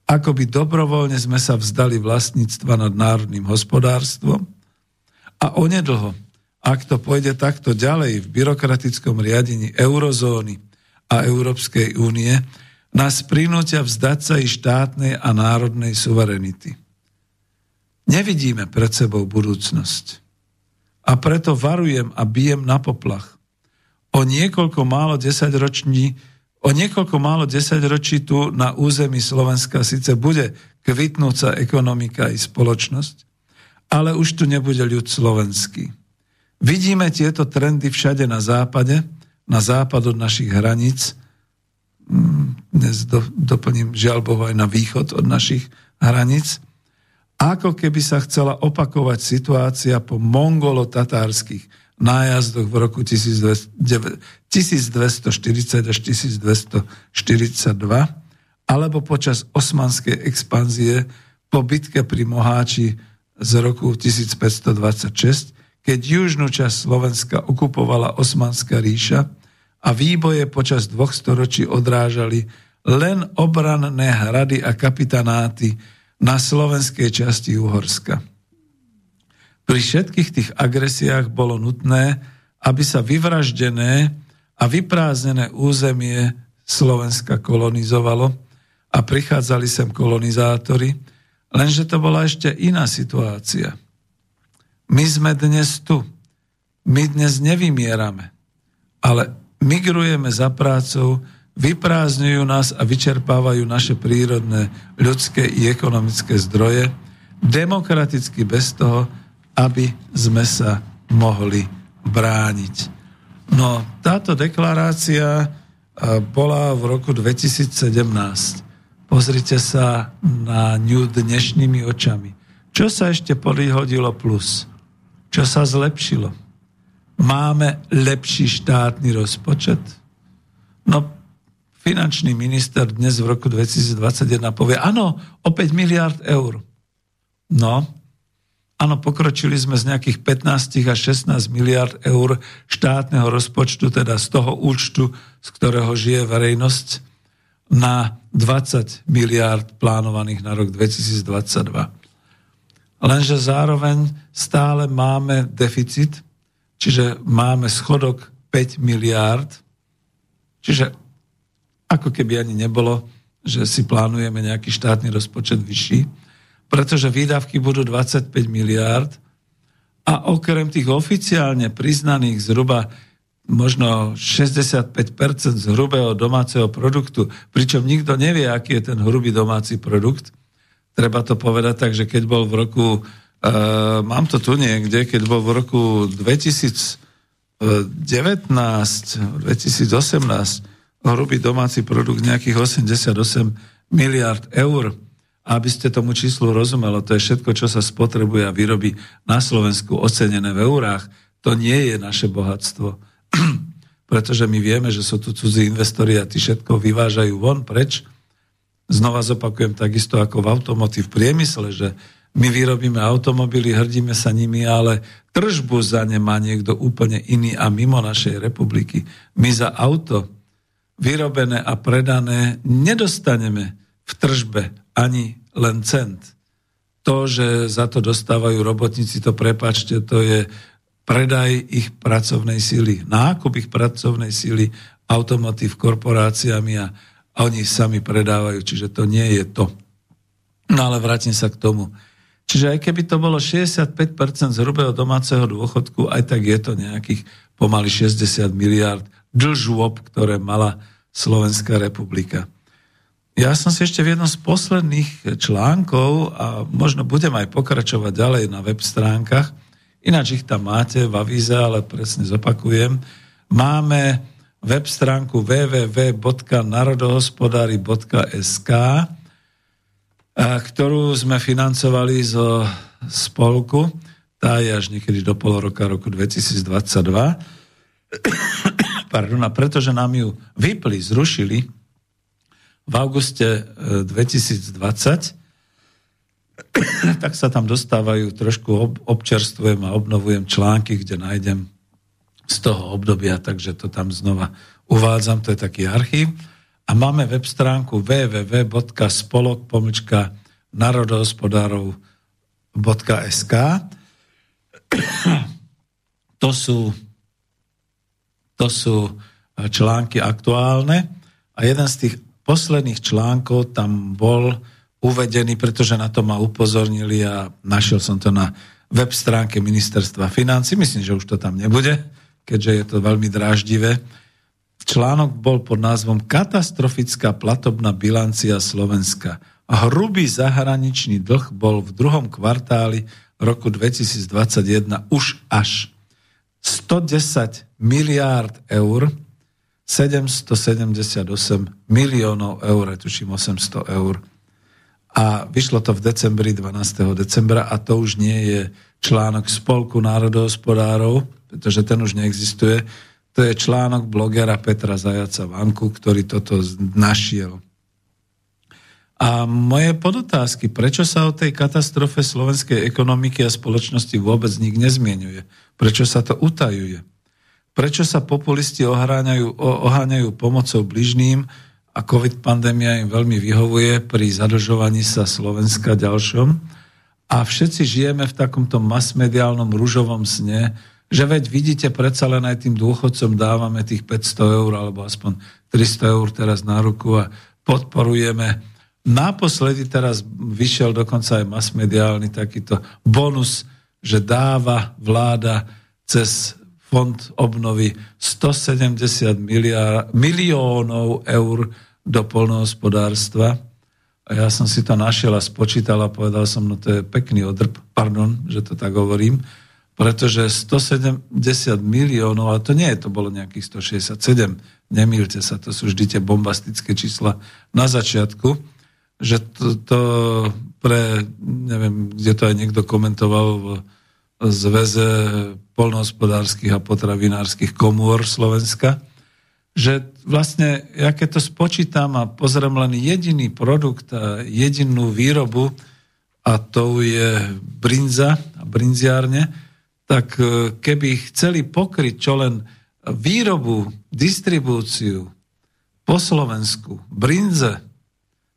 Speaker 1: ako by dobrovoľne sme sa vzdali vlastníctva nad národným hospodárstvom a onedlho, ak to pôjde takto ďalej v byrokratickom riadení eurozóny a Európskej únie, nás prinútia vzdať sa i štátnej a národnej suverenity. Nevidíme pred sebou budúcnosť. A preto varujem a bijem na poplach. O niekoľko málo desaťroční O niekoľko málo desaťročí tu na území Slovenska síce bude kvitnúca ekonomika i spoločnosť, ale už tu nebude ľud slovenský. Vidíme tieto trendy všade na západe, na západ od našich hraníc, mm, dnes do, doplním žiaľ aj na východ od našich hraníc, ako keby sa chcela opakovať situácia po mongolo-tatárskych nájazdoch v roku 1240 až 1242 alebo počas osmanskej expanzie po bitke pri Moháči z roku 1526, keď južnú časť Slovenska okupovala Osmanská ríša a výboje počas dvoch storočí odrážali len obranné hrady a kapitanáty na slovenskej časti Uhorska. Pri všetkých tých agresiách bolo nutné, aby sa vyvraždené a vyprázdnené územie Slovenska kolonizovalo a prichádzali sem kolonizátori, lenže to bola ešte iná situácia. My sme dnes tu. My dnes nevymierame, ale migrujeme za prácou, vyprázdňujú nás a vyčerpávajú naše prírodné ľudské i ekonomické zdroje, demokraticky bez toho, aby sme sa mohli brániť. No, táto deklarácia bola v roku 2017. Pozrite sa na ňu dnešnými očami. Čo sa ešte podhodilo plus? Čo sa zlepšilo? Máme lepší štátny rozpočet? No, finančný minister dnes v roku 2021 povie, áno, o 5 miliard eur. No, Áno, pokročili sme z nejakých 15 až 16 miliard eur štátneho rozpočtu, teda z toho účtu, z ktorého žije verejnosť, na 20 miliard plánovaných na rok 2022. Lenže zároveň stále máme deficit, čiže máme schodok 5 miliard, čiže ako keby ani nebolo, že si plánujeme nejaký štátny rozpočet vyšší pretože výdavky budú 25 miliárd a okrem tých oficiálne priznaných zhruba možno 65% z hrubého domáceho produktu, pričom nikto nevie, aký je ten hrubý domáci produkt. Treba to povedať tak, že keď bol v roku, uh, mám to tu niekde, keď bol v roku 2019, 2018 hrubý domáci produkt nejakých 88 miliard eur, aby ste tomu číslu rozumelo, to je všetko, čo sa spotrebuje a vyrobí na Slovensku ocenené v eurách. To nie je naše bohatstvo. Pretože my vieme, že sú tu cudzí investori a tí všetko vyvážajú von preč. Znova zopakujem takisto ako v automotív priemysle, že my vyrobíme automobily, hrdíme sa nimi, ale tržbu za ne má niekto úplne iný a mimo našej republiky. My za auto vyrobené a predané nedostaneme v tržbe ani len cent. To, že za to dostávajú robotníci, to prepačte, to je predaj ich pracovnej síly, nákup ich pracovnej síly automotív korporáciami a, a oni sami predávajú, čiže to nie je to. No ale vrátim sa k tomu. Čiže aj keby to bolo 65% z hrubého domáceho dôchodku, aj tak je to nejakých pomaly 60 miliard dlžôb, ktoré mala Slovenská republika. Ja som si ešte v jednom z posledných článkov a možno budem aj pokračovať ďalej na web stránkach, ináč ich tam máte v avíze, ale presne zopakujem. Máme web stránku www.narodohospodári.sk ktorú sme financovali zo spolku, tá je až niekedy do pol roka roku 2022. Pardon, a pretože nám ju vypli, zrušili, v auguste 2020, e, tak sa tam dostávajú, trošku občerstvujem a obnovujem články, kde nájdem z toho obdobia, takže to tam znova uvádzam, to je taký archív. A máme web stránku www.spolok pomlčka narodohospodárov.sk To sú, to sú články aktuálne a jeden z tých posledných článkov tam bol uvedený, pretože na to ma upozornili a našiel som to na web stránke ministerstva financí. Myslím, že už to tam nebude, keďže je to veľmi dráždivé. Článok bol pod názvom Katastrofická platobná bilancia Slovenska. Hrubý zahraničný dlh bol v druhom kvartáli roku 2021 už až 110 miliárd eur 778 miliónov eur, tuším 800 eur. A vyšlo to v decembri, 12. decembra a to už nie je článok Spolku národohospodárov, pretože ten už neexistuje. To je článok blogera Petra Zajaca Vanku, ktorý toto našiel. A moje podotázky, prečo sa o tej katastrofe slovenskej ekonomiky a spoločnosti vôbec nik nezmienuje? Prečo sa to utajuje? Prečo sa populisti oháňajú, oháňajú pomocou bližným a COVID pandémia im veľmi vyhovuje pri zadlžovaní sa Slovenska ďalšom? A všetci žijeme v takomto masmediálnom rúžovom sne, že veď vidíte, predsa len aj tým dôchodcom dávame tých 500 eur alebo aspoň 300 eur teraz na ruku a podporujeme. Naposledy teraz vyšiel dokonca aj masmediálny takýto bonus, že dáva vláda cez fond obnovy 170 miliár, miliónov eur do polnohospodárstva. A ja som si to našiel a spočítal a povedal som, no to je pekný odrb, pardon, že to tak hovorím, pretože 170 miliónov, a to nie je, to bolo nejakých 167, nemýlte sa, to sú vždy tie bombastické čísla na začiatku, že to, to pre, neviem, kde to aj niekto komentoval v zväze polnohospodárskych a potravinárskych komôr Slovenska, že vlastne, ja keď to spočítam a pozriem len jediný produkt a jedinú výrobu, a to je brinza a brinziárne, tak e, keby chceli pokryť čo len výrobu, distribúciu po Slovensku, brinze,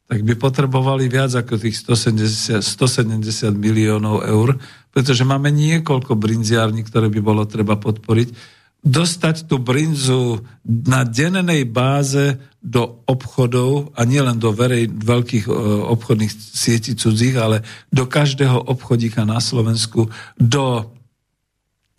Speaker 1: tak by potrebovali viac ako tých 170, 170 miliónov eur, pretože máme niekoľko brinziární, ktoré by bolo treba podporiť. Dostať tú brinzu na dennej báze do obchodov, a nielen do verej, veľkých e, obchodných sietí cudzích, ale do každého obchodíka na Slovensku, do,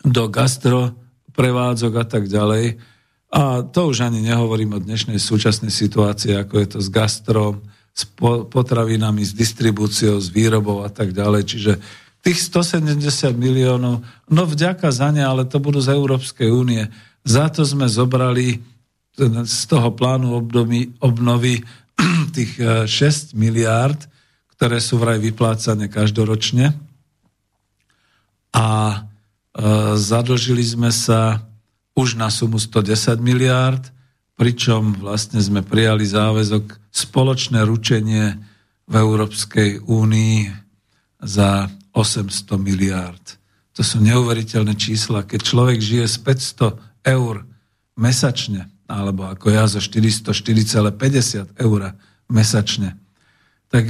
Speaker 1: do gastro a tak ďalej. A to už ani nehovorím o dnešnej súčasnej situácii, ako je to s gastrom, s potravinami, s distribúciou, s výrobou a tak ďalej. Čiže tých 170 miliónov, no vďaka za ne, ale to budú z Európskej únie. Za to sme zobrali z toho plánu obnovy, obnovy tých 6 e, miliárd, ktoré sú vraj vyplácané každoročne. A e, zadlžili sme sa už na sumu 110 miliárd, pričom vlastne sme prijali záväzok spoločné ručenie v Európskej únii za 800 miliárd. To sú neuveriteľné čísla. Keď človek žije z 500 eur mesačne, alebo ako ja zo 404,50 eur mesačne, tak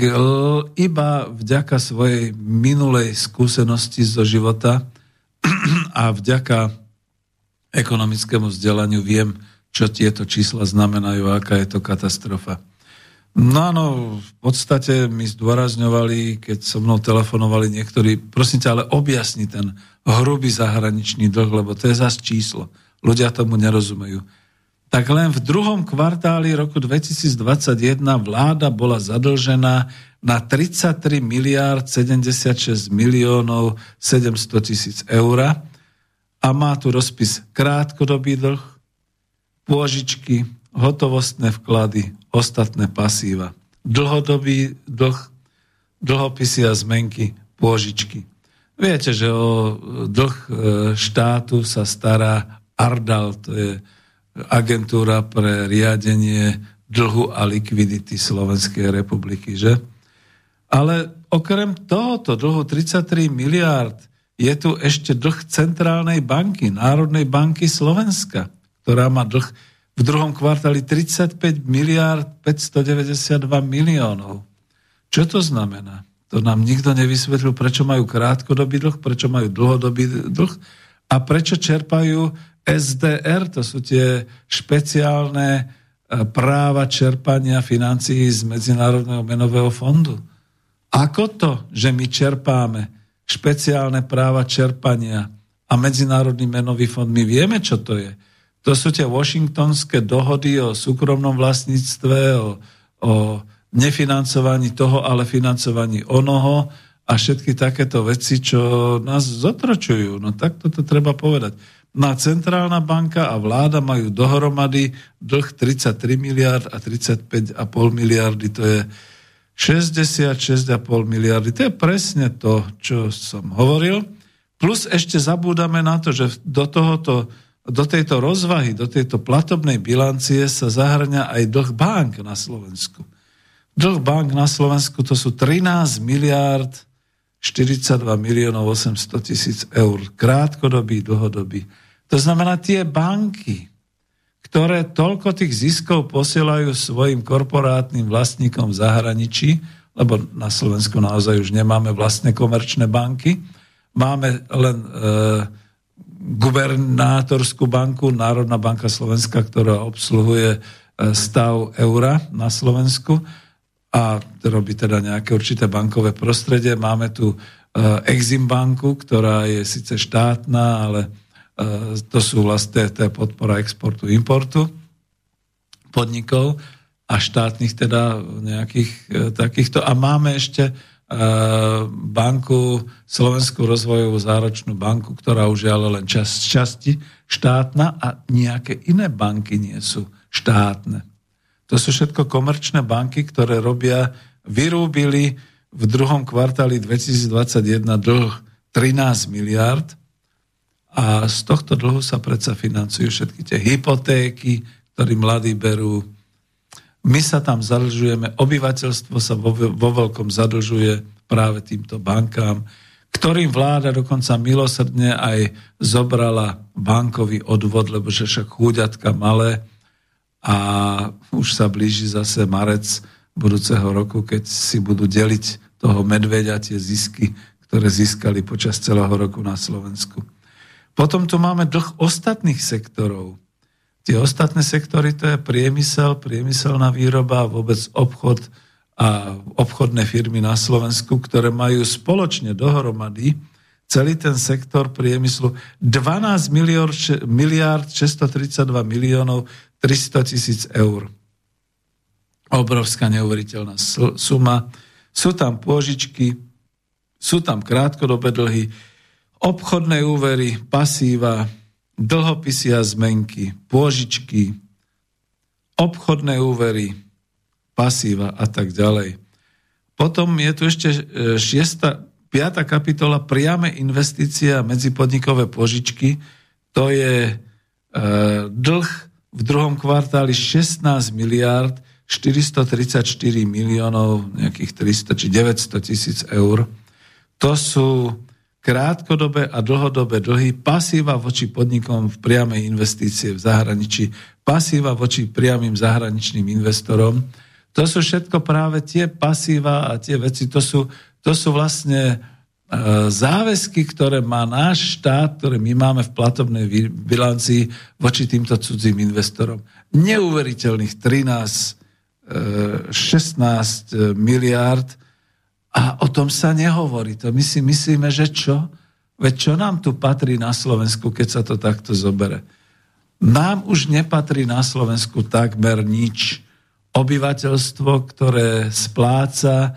Speaker 1: iba vďaka svojej minulej skúsenosti zo života a vďaka ekonomickému vzdelaniu viem, čo tieto čísla znamenajú, aká je to katastrofa. No áno, v podstate mi zdôrazňovali, keď so mnou telefonovali niektorí, prosím ťa, ale objasni ten hrubý zahraničný dlh, lebo to je zase číslo. Ľudia tomu nerozumejú. tak len v druhom kvartáli roku 2021 vláda bola zadlžená na 33 miliárd 76 miliónov 700 tisíc eur a má tu rozpis krátkodobý dlh, pôžičky, hotovostné vklady, ostatné pasíva, dlhodobý dlh, dlhopisy a zmenky, pôžičky. Viete, že o dlh e, štátu sa stará Ardal, to je agentúra pre riadenie dlhu a likvidity Slovenskej republiky, že? Ale okrem tohoto dlhu 33 miliárd je tu ešte dlh Centrálnej banky, Národnej banky Slovenska, ktorá má dlh v druhom kvartáli 35 miliárd 592 miliónov. Čo to znamená? To nám nikto nevysvetlil, prečo majú krátkodobý dlh, prečo majú dlhodobý dlh a prečo čerpajú SDR, to sú tie špeciálne e, práva čerpania financií z Medzinárodného menového fondu. Ako to, že my čerpáme špeciálne práva čerpania a Medzinárodný menový fond, my vieme, čo to je. To sú tie washingtonské dohody o súkromnom vlastníctve, o, o nefinancovaní toho, ale financovaní onoho a všetky takéto veci, čo nás zotročujú. No tak toto treba povedať. Na centrálna banka a vláda majú dohromady dlh 33 miliard a 35,5 miliardy. To je 66,5 miliardy. To je presne to, čo som hovoril. Plus ešte zabúdame na to, že do, tohoto, do tejto rozvahy, do tejto platobnej bilancie sa zahrňa aj dlh bank na Slovensku. Dlh bank na Slovensku to sú 13 miliard 42 miliónov 800 tisíc eur. Krátkodobý, dlhodobý. To znamená tie banky, ktoré toľko tých ziskov posielajú svojim korporátnym vlastníkom v zahraničí, lebo na Slovensku naozaj už nemáme vlastné komerčné banky, máme len e, gubernátorskú banku, Národná banka Slovenska, ktorá obsluhuje e, stav eura na Slovensku a robí teda nejaké určité bankové prostredie. Máme tu e, Exim banku, ktorá je síce štátna, ale e, to sú vlastne to je podpora exportu, importu podnikov a štátnych teda nejakých takýchto. A máme ešte banku, Slovenskú rozvojovú záročnú banku, ktorá už je ale len čas, časti štátna a nejaké iné banky nie sú štátne. To sú všetko komerčné banky, ktoré robia, vyrúbili v druhom kvartáli 2021 dlh 13 miliard a z tohto dlhu sa predsa financujú všetky tie hypotéky, ktoré mladí berú. My sa tam zadlžujeme, obyvateľstvo sa vo, vo veľkom zadlžuje práve týmto bankám, ktorým vláda dokonca milosrdne aj zobrala bankový odvod, lebo že však chúďatka malé, a už sa blíži zase marec budúceho roku, keď si budú deliť toho medveďa tie zisky, ktoré získali počas celého roku na Slovensku. Potom tu máme dlh ostatných sektorov. Tie ostatné sektory to je priemysel, priemyselná výroba, vôbec obchod a obchodné firmy na Slovensku, ktoré majú spoločne dohromady celý ten sektor priemyslu 12 miliard 632 miliónov 300 tisíc eur. Obrovská neuveriteľná suma. Sú tam pôžičky, sú tam krátkodobé dlhy, obchodné úvery, pasíva, dlhopisy a zmenky, pôžičky, obchodné úvery, pasíva a tak ďalej. Potom je tu ešte e, šiesta, piata kapitola priame investície a medzipodnikové požičky. To je e, dlh v druhom kvartáli 16 miliard 434 miliónov, nejakých 300 či 900 tisíc eur. To sú krátkodobé a dlhodobé dlhy, pasíva voči podnikom v priamej investície v zahraničí, pasíva voči priamým zahraničným investorom. To sú všetko práve tie pasíva a tie veci, to sú, to sú vlastne E, záväzky, ktoré má náš štát, ktoré my máme v platobnej bilancii voči týmto cudzím investorom. Neuveriteľných 13, 16 e, miliárd a o tom sa nehovorí. To my si myslíme, že čo? Veď čo nám tu patrí na Slovensku, keď sa to takto zobere? Nám už nepatrí na Slovensku takmer nič. Obyvateľstvo, ktoré spláca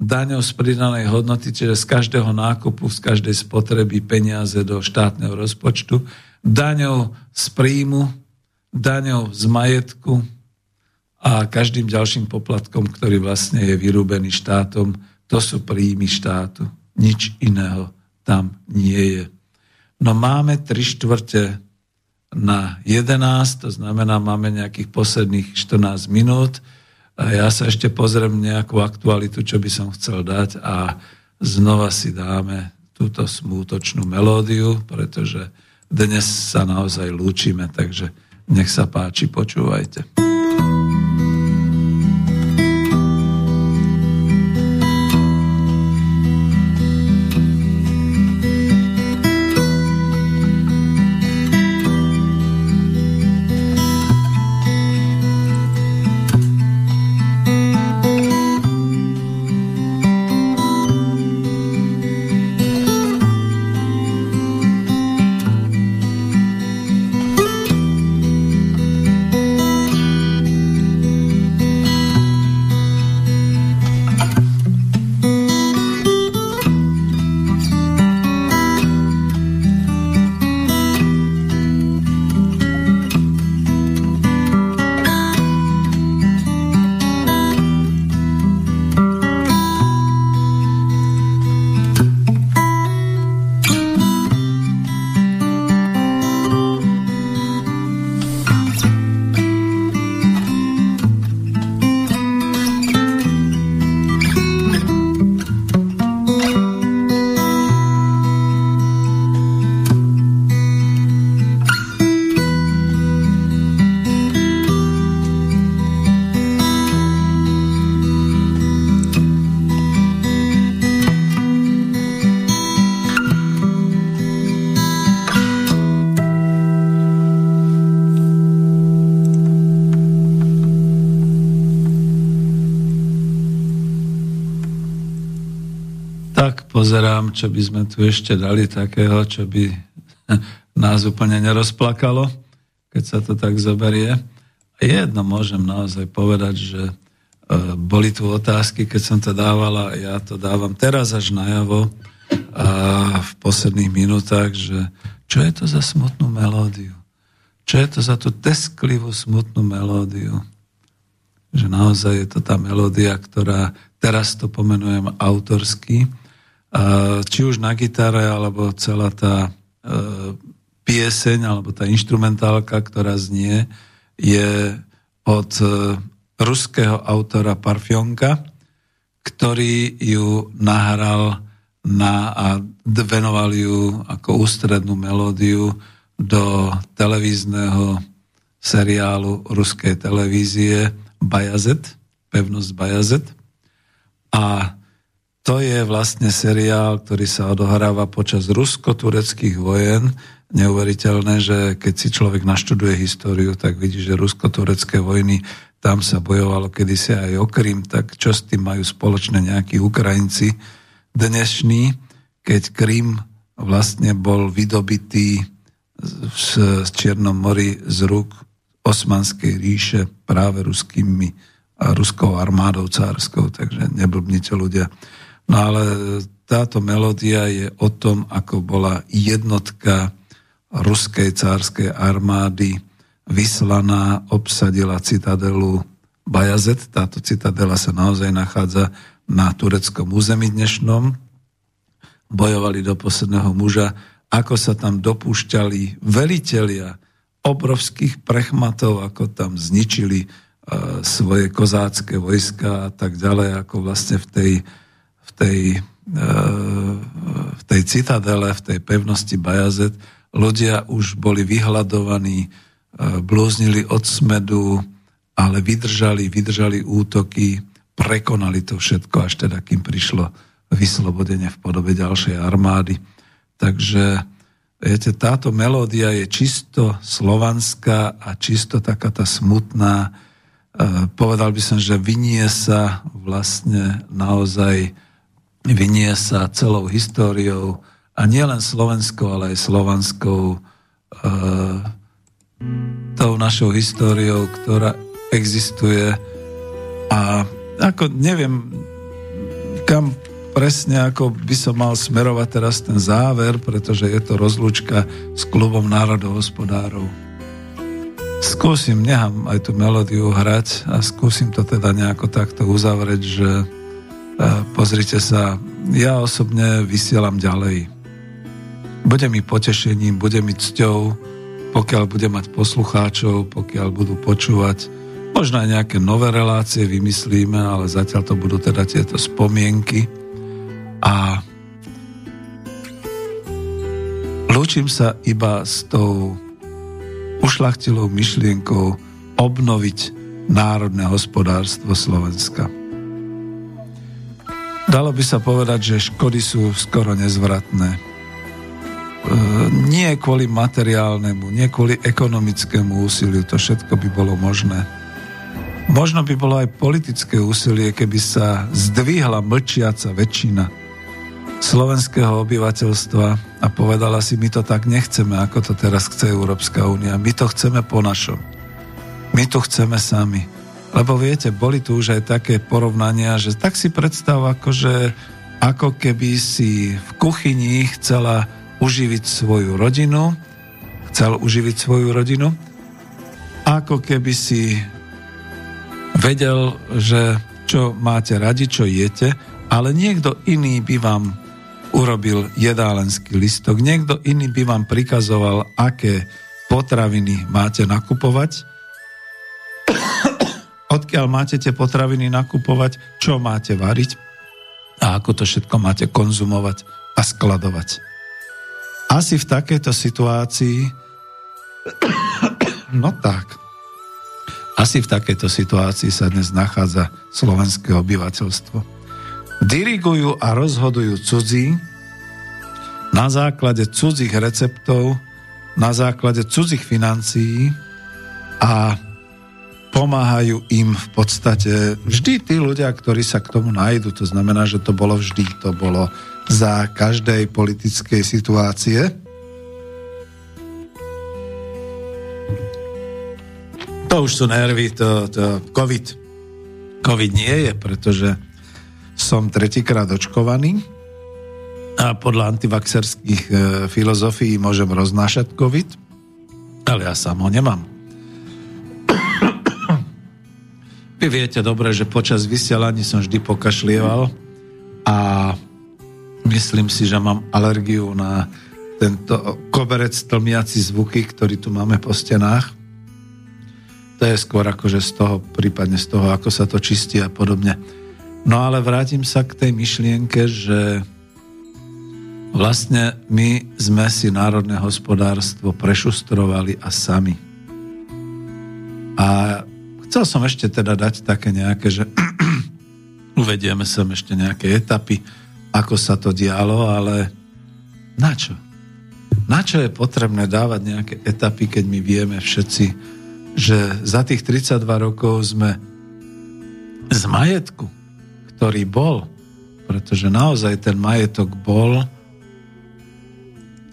Speaker 1: daňou z pridanej hodnoty, čiže z každého nákupu, z každej spotreby peniaze do štátneho rozpočtu, daňou z príjmu, daňou z majetku a každým ďalším poplatkom, ktorý vlastne je vyrúbený štátom, to sú príjmy štátu. Nič iného tam nie je. No máme tri štvrte na 11, to znamená, máme nejakých posledných 14 minút. A ja sa ešte pozriem nejakú aktualitu, čo by som chcel dať a znova si dáme túto smútočnú melódiu, pretože dnes sa naozaj lúčime, takže nech sa páči, počúvajte. Čo by sme tu ešte dali takého, čo by nás úplne nerozplakalo, keď sa to tak zoberie. A jedno môžem naozaj povedať, že e, boli tu otázky, keď som to dávala, ja to dávam teraz až najavo a v posledných minútach, že čo je to za smutnú melódiu? Čo je to za tú tesklivú smutnú melódiu? Že naozaj je to tá melódia, ktorá, teraz to pomenujem autorsky, či už na gitare, alebo celá tá e, pieseň, alebo tá instrumentálka, ktorá znie, je od e, ruského autora Parfionka, ktorý ju nahral na, a venoval ju ako ústrednú melódiu do televízneho seriálu ruskej televízie Bajazet, pevnosť Bajazet. A to je vlastne seriál, ktorý sa odohráva počas rusko-tureckých vojen. Neuveriteľné, že keď si človek naštuduje históriu, tak vidí, že rusko-turecké vojny, tam sa bojovalo kedysi aj o Krym, tak čo s tým majú spoločné nejakí Ukrajinci dnešní, keď Krym vlastne bol vydobitý z Čiernom mori z rúk Osmanskej ríše práve ruskými a ruskou armádou cárskou, takže neblbnite ľudia. No ale táto melódia je o tom, ako bola jednotka ruskej cárskej armády vyslaná, obsadila citadelu Bajazet. Táto citadela sa naozaj nachádza na tureckom území dnešnom. Bojovali do posledného muža, ako sa tam dopúšťali velitelia obrovských prechmatov, ako tam zničili uh, svoje kozácké vojska a tak ďalej, ako vlastne v tej tej, e, v tej citadele, v tej pevnosti Bajazet, ľudia už boli vyhľadovaní, e, blúznili od smedu, ale vydržali, vydržali útoky, prekonali to všetko, až teda kým prišlo vyslobodenie v podobe ďalšej armády. Takže viete, táto melódia je čisto slovanská a čisto taká tá smutná. E, povedal by som, že vynie sa vlastne naozaj vynie sa celou históriou a nielen slovenskou, ale aj slovanskou e, tou našou históriou, ktorá existuje a ako neviem, kam presne ako by som mal smerovať teraz ten záver, pretože je to rozlúčka s klubom národohospodárov. Skúsim, nechám aj tú melódiu hrať a skúsim to teda nejako takto uzavrieť, že pozrite sa, ja osobne vysielam ďalej. Bude mi potešením, bude mi cťou, pokiaľ bude mať poslucháčov, pokiaľ budú počúvať. Možno aj nejaké nové relácie vymyslíme, ale zatiaľ to budú teda tieto spomienky a lúčim sa iba s tou ušlachtilou myšlienkou obnoviť národné hospodárstvo Slovenska. Dalo by sa povedať, že škody sú skoro nezvratné. E, nie kvôli materiálnemu, nie kvôli ekonomickému úsiliu, to všetko by bolo možné. Možno by bolo aj politické úsilie, keby sa zdvihla mlčiaca väčšina slovenského obyvateľstva a povedala si, my to tak nechceme, ako to teraz chce Európska únia. My to chceme po našom. My to chceme sami. Lebo viete, boli tu už aj také porovnania, že tak si predstav, akože, ako keby si v kuchyni chcela uživiť svoju rodinu, chcel uživiť svoju rodinu, ako keby si vedel, že čo máte radi, čo jete, ale niekto iný by vám urobil jedálenský listok. Niekto iný by vám prikazoval, aké potraviny máte nakupovať, odkiaľ máte tie potraviny nakupovať, čo máte variť? A ako to všetko máte konzumovať a skladovať. Asi v takejto situácii, no tak, asi v takejto situácii sa dnes nachádza slovenské obyvateľstvo. Dirigujú a rozhodujú cudzí na základe cudzích receptov, na základe cudzích financií a pomáhajú im v podstate vždy tí ľudia, ktorí sa k tomu nájdu. To znamená, že to bolo vždy, to bolo za každej politickej situácie. To už sú nervy, to, to COVID. COVID nie je, pretože som tretíkrát očkovaný a podľa antivaxerských e, filozofií môžem roznášať COVID, ale ja sám ho nemám. Vy viete dobre, že počas vysielaní som vždy pokašlieval a myslím si, že mám alergiu na tento koberec tlmiaci zvuky, ktorý tu máme po stenách. To je skôr akože z toho, prípadne z toho, ako sa to čistí a podobne. No ale vrátim sa k tej myšlienke, že vlastne my sme si národné hospodárstvo prešustrovali a sami. A chcel som ešte teda dať také nejaké, že uvedieme sem ešte nejaké etapy, ako sa to dialo, ale na čo? Na čo je potrebné dávať nejaké etapy, keď my vieme všetci, že za tých 32 rokov sme z majetku ktorý bol, pretože naozaj ten majetok bol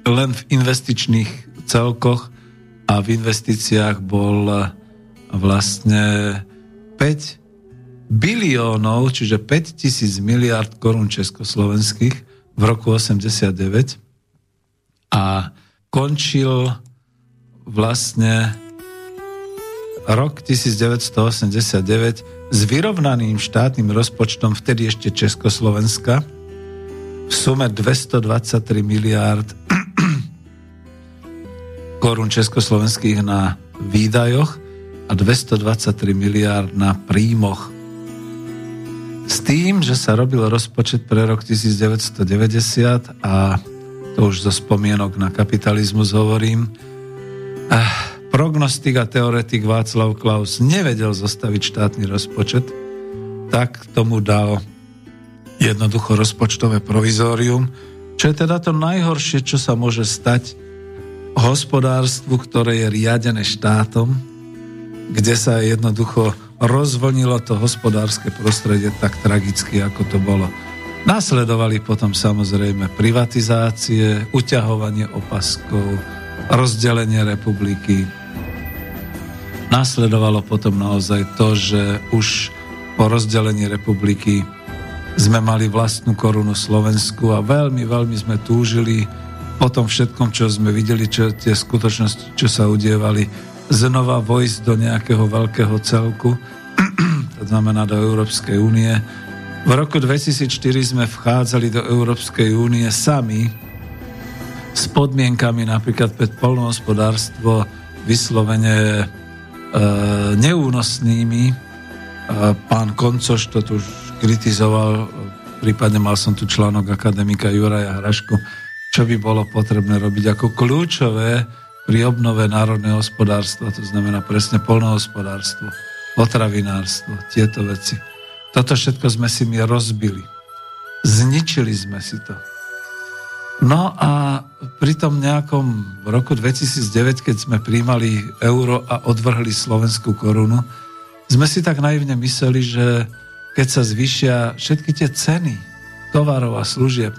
Speaker 1: len v investičných celkoch a v investíciách bol vlastne 5 biliónov, čiže 5 tisíc miliard korún československých v roku 89 a končil vlastne rok 1989 s vyrovnaným štátnym rozpočtom vtedy ešte Československa v sume 223 miliárd korún československých na výdajoch a 223 miliárd na príjmoch. S tým, že sa robil rozpočet pre rok 1990 a to už zo spomienok na kapitalizmus hovorím, ah, prognostik a teoretik Václav Klaus nevedel zostaviť štátny rozpočet, tak tomu dal jednoducho rozpočtové provizórium, čo je teda to najhoršie, čo sa môže stať hospodárstvu, ktoré je riadené štátom, kde sa jednoducho rozvlnilo to hospodárske prostredie tak tragicky, ako to bolo. Nasledovali potom samozrejme privatizácie, uťahovanie opaskov, rozdelenie republiky, Následovalo potom naozaj to, že už po rozdelení republiky sme mali vlastnú korunu Slovensku a veľmi, veľmi sme túžili po tom všetkom, čo sme videli, čo tie skutočnosti, čo sa udievali, znova vojsť do nejakého veľkého celku, to znamená do Európskej únie. V roku 2004 sme vchádzali do Európskej únie sami s podmienkami napríklad pred polnohospodárstvo vyslovene E, neúnosnými. E, pán Koncoš to tu kritizoval, prípadne mal som tu článok akademika Juraja Hrašku, čo by bolo potrebné robiť ako kľúčové pri obnove národného hospodárstva, to znamená presne polnohospodárstvo, potravinárstvo, tieto veci. Toto všetko sme si my rozbili. Zničili sme si to. No a pri tom nejakom roku 2009, keď sme príjmali euro a odvrhli slovenskú korunu, sme si tak naivne mysleli, že keď sa zvýšia všetky tie ceny tovarov a služieb,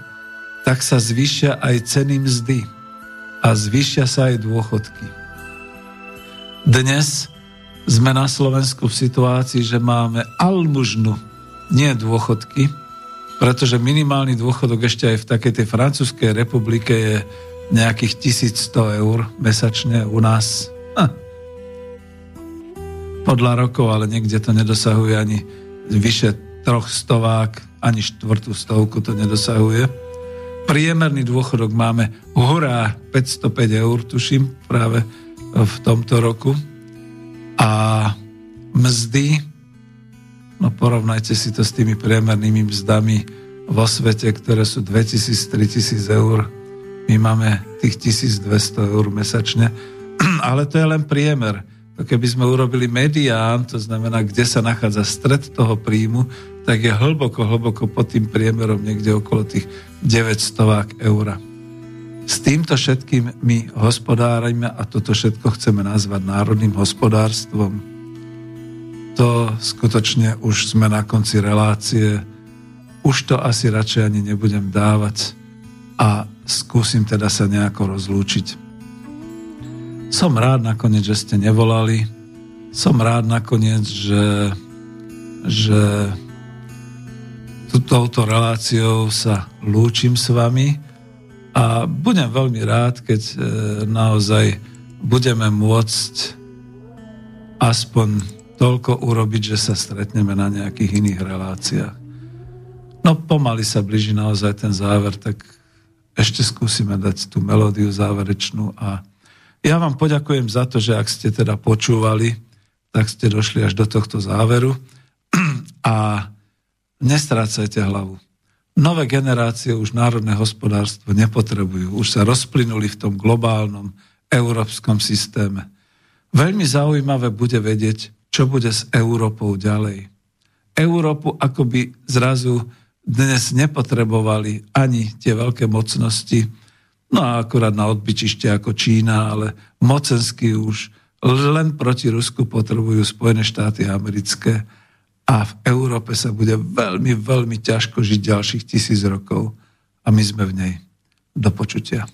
Speaker 1: tak sa zvýšia aj ceny mzdy a zvýšia sa aj dôchodky. Dnes sme na Slovensku v situácii, že máme almužnu, nie dôchodky, pretože minimálny dôchodok ešte aj v takej tej francúzskej republike je nejakých 1100 eur mesačne u nás. Ha. Podľa rokov, ale niekde to nedosahuje ani vyše troch stovák, ani štvrtú stovku to nedosahuje. Priemerný dôchodok máme hurá 505 eur, tuším, práve v tomto roku. A mzdy No porovnajte si to s tými priemernými mzdami vo svete, ktoré sú 2000-3000 eur. My máme tých 1200 eur mesačne, ale to je len priemer. To keby sme urobili medián, to znamená, kde sa nachádza stred toho príjmu, tak je hlboko, hlboko pod tým priemerom niekde okolo tých 900 eur. S týmto všetkým my hospodárime a toto všetko chceme nazvať národným hospodárstvom to skutočne už sme na konci relácie. Už to asi radšej ani nebudem dávať a skúsim teda sa nejako rozlúčiť. Som rád nakoniec, že ste nevolali. Som rád nakoniec, že, že touto reláciou sa lúčim s vami a budem veľmi rád, keď e, naozaj budeme môcť aspoň toľko urobiť, že sa stretneme na nejakých iných reláciách. No pomaly sa blíži naozaj ten záver, tak ešte skúsime dať tú melódiu záverečnú a ja vám poďakujem za to, že ak ste teda počúvali, tak ste došli až do tohto záveru a nestrácajte hlavu. Nové generácie už národné hospodárstvo nepotrebujú, už sa rozplynuli v tom globálnom európskom systéme. Veľmi zaujímavé bude vedieť, čo bude s Európou ďalej. Európu akoby zrazu dnes nepotrebovali ani tie veľké mocnosti, no a akurát na odbyčište ako Čína, ale mocensky už len proti Rusku potrebujú Spojené štáty americké a v Európe sa bude veľmi, veľmi ťažko žiť ďalších tisíc rokov a my sme v nej. Do počutia.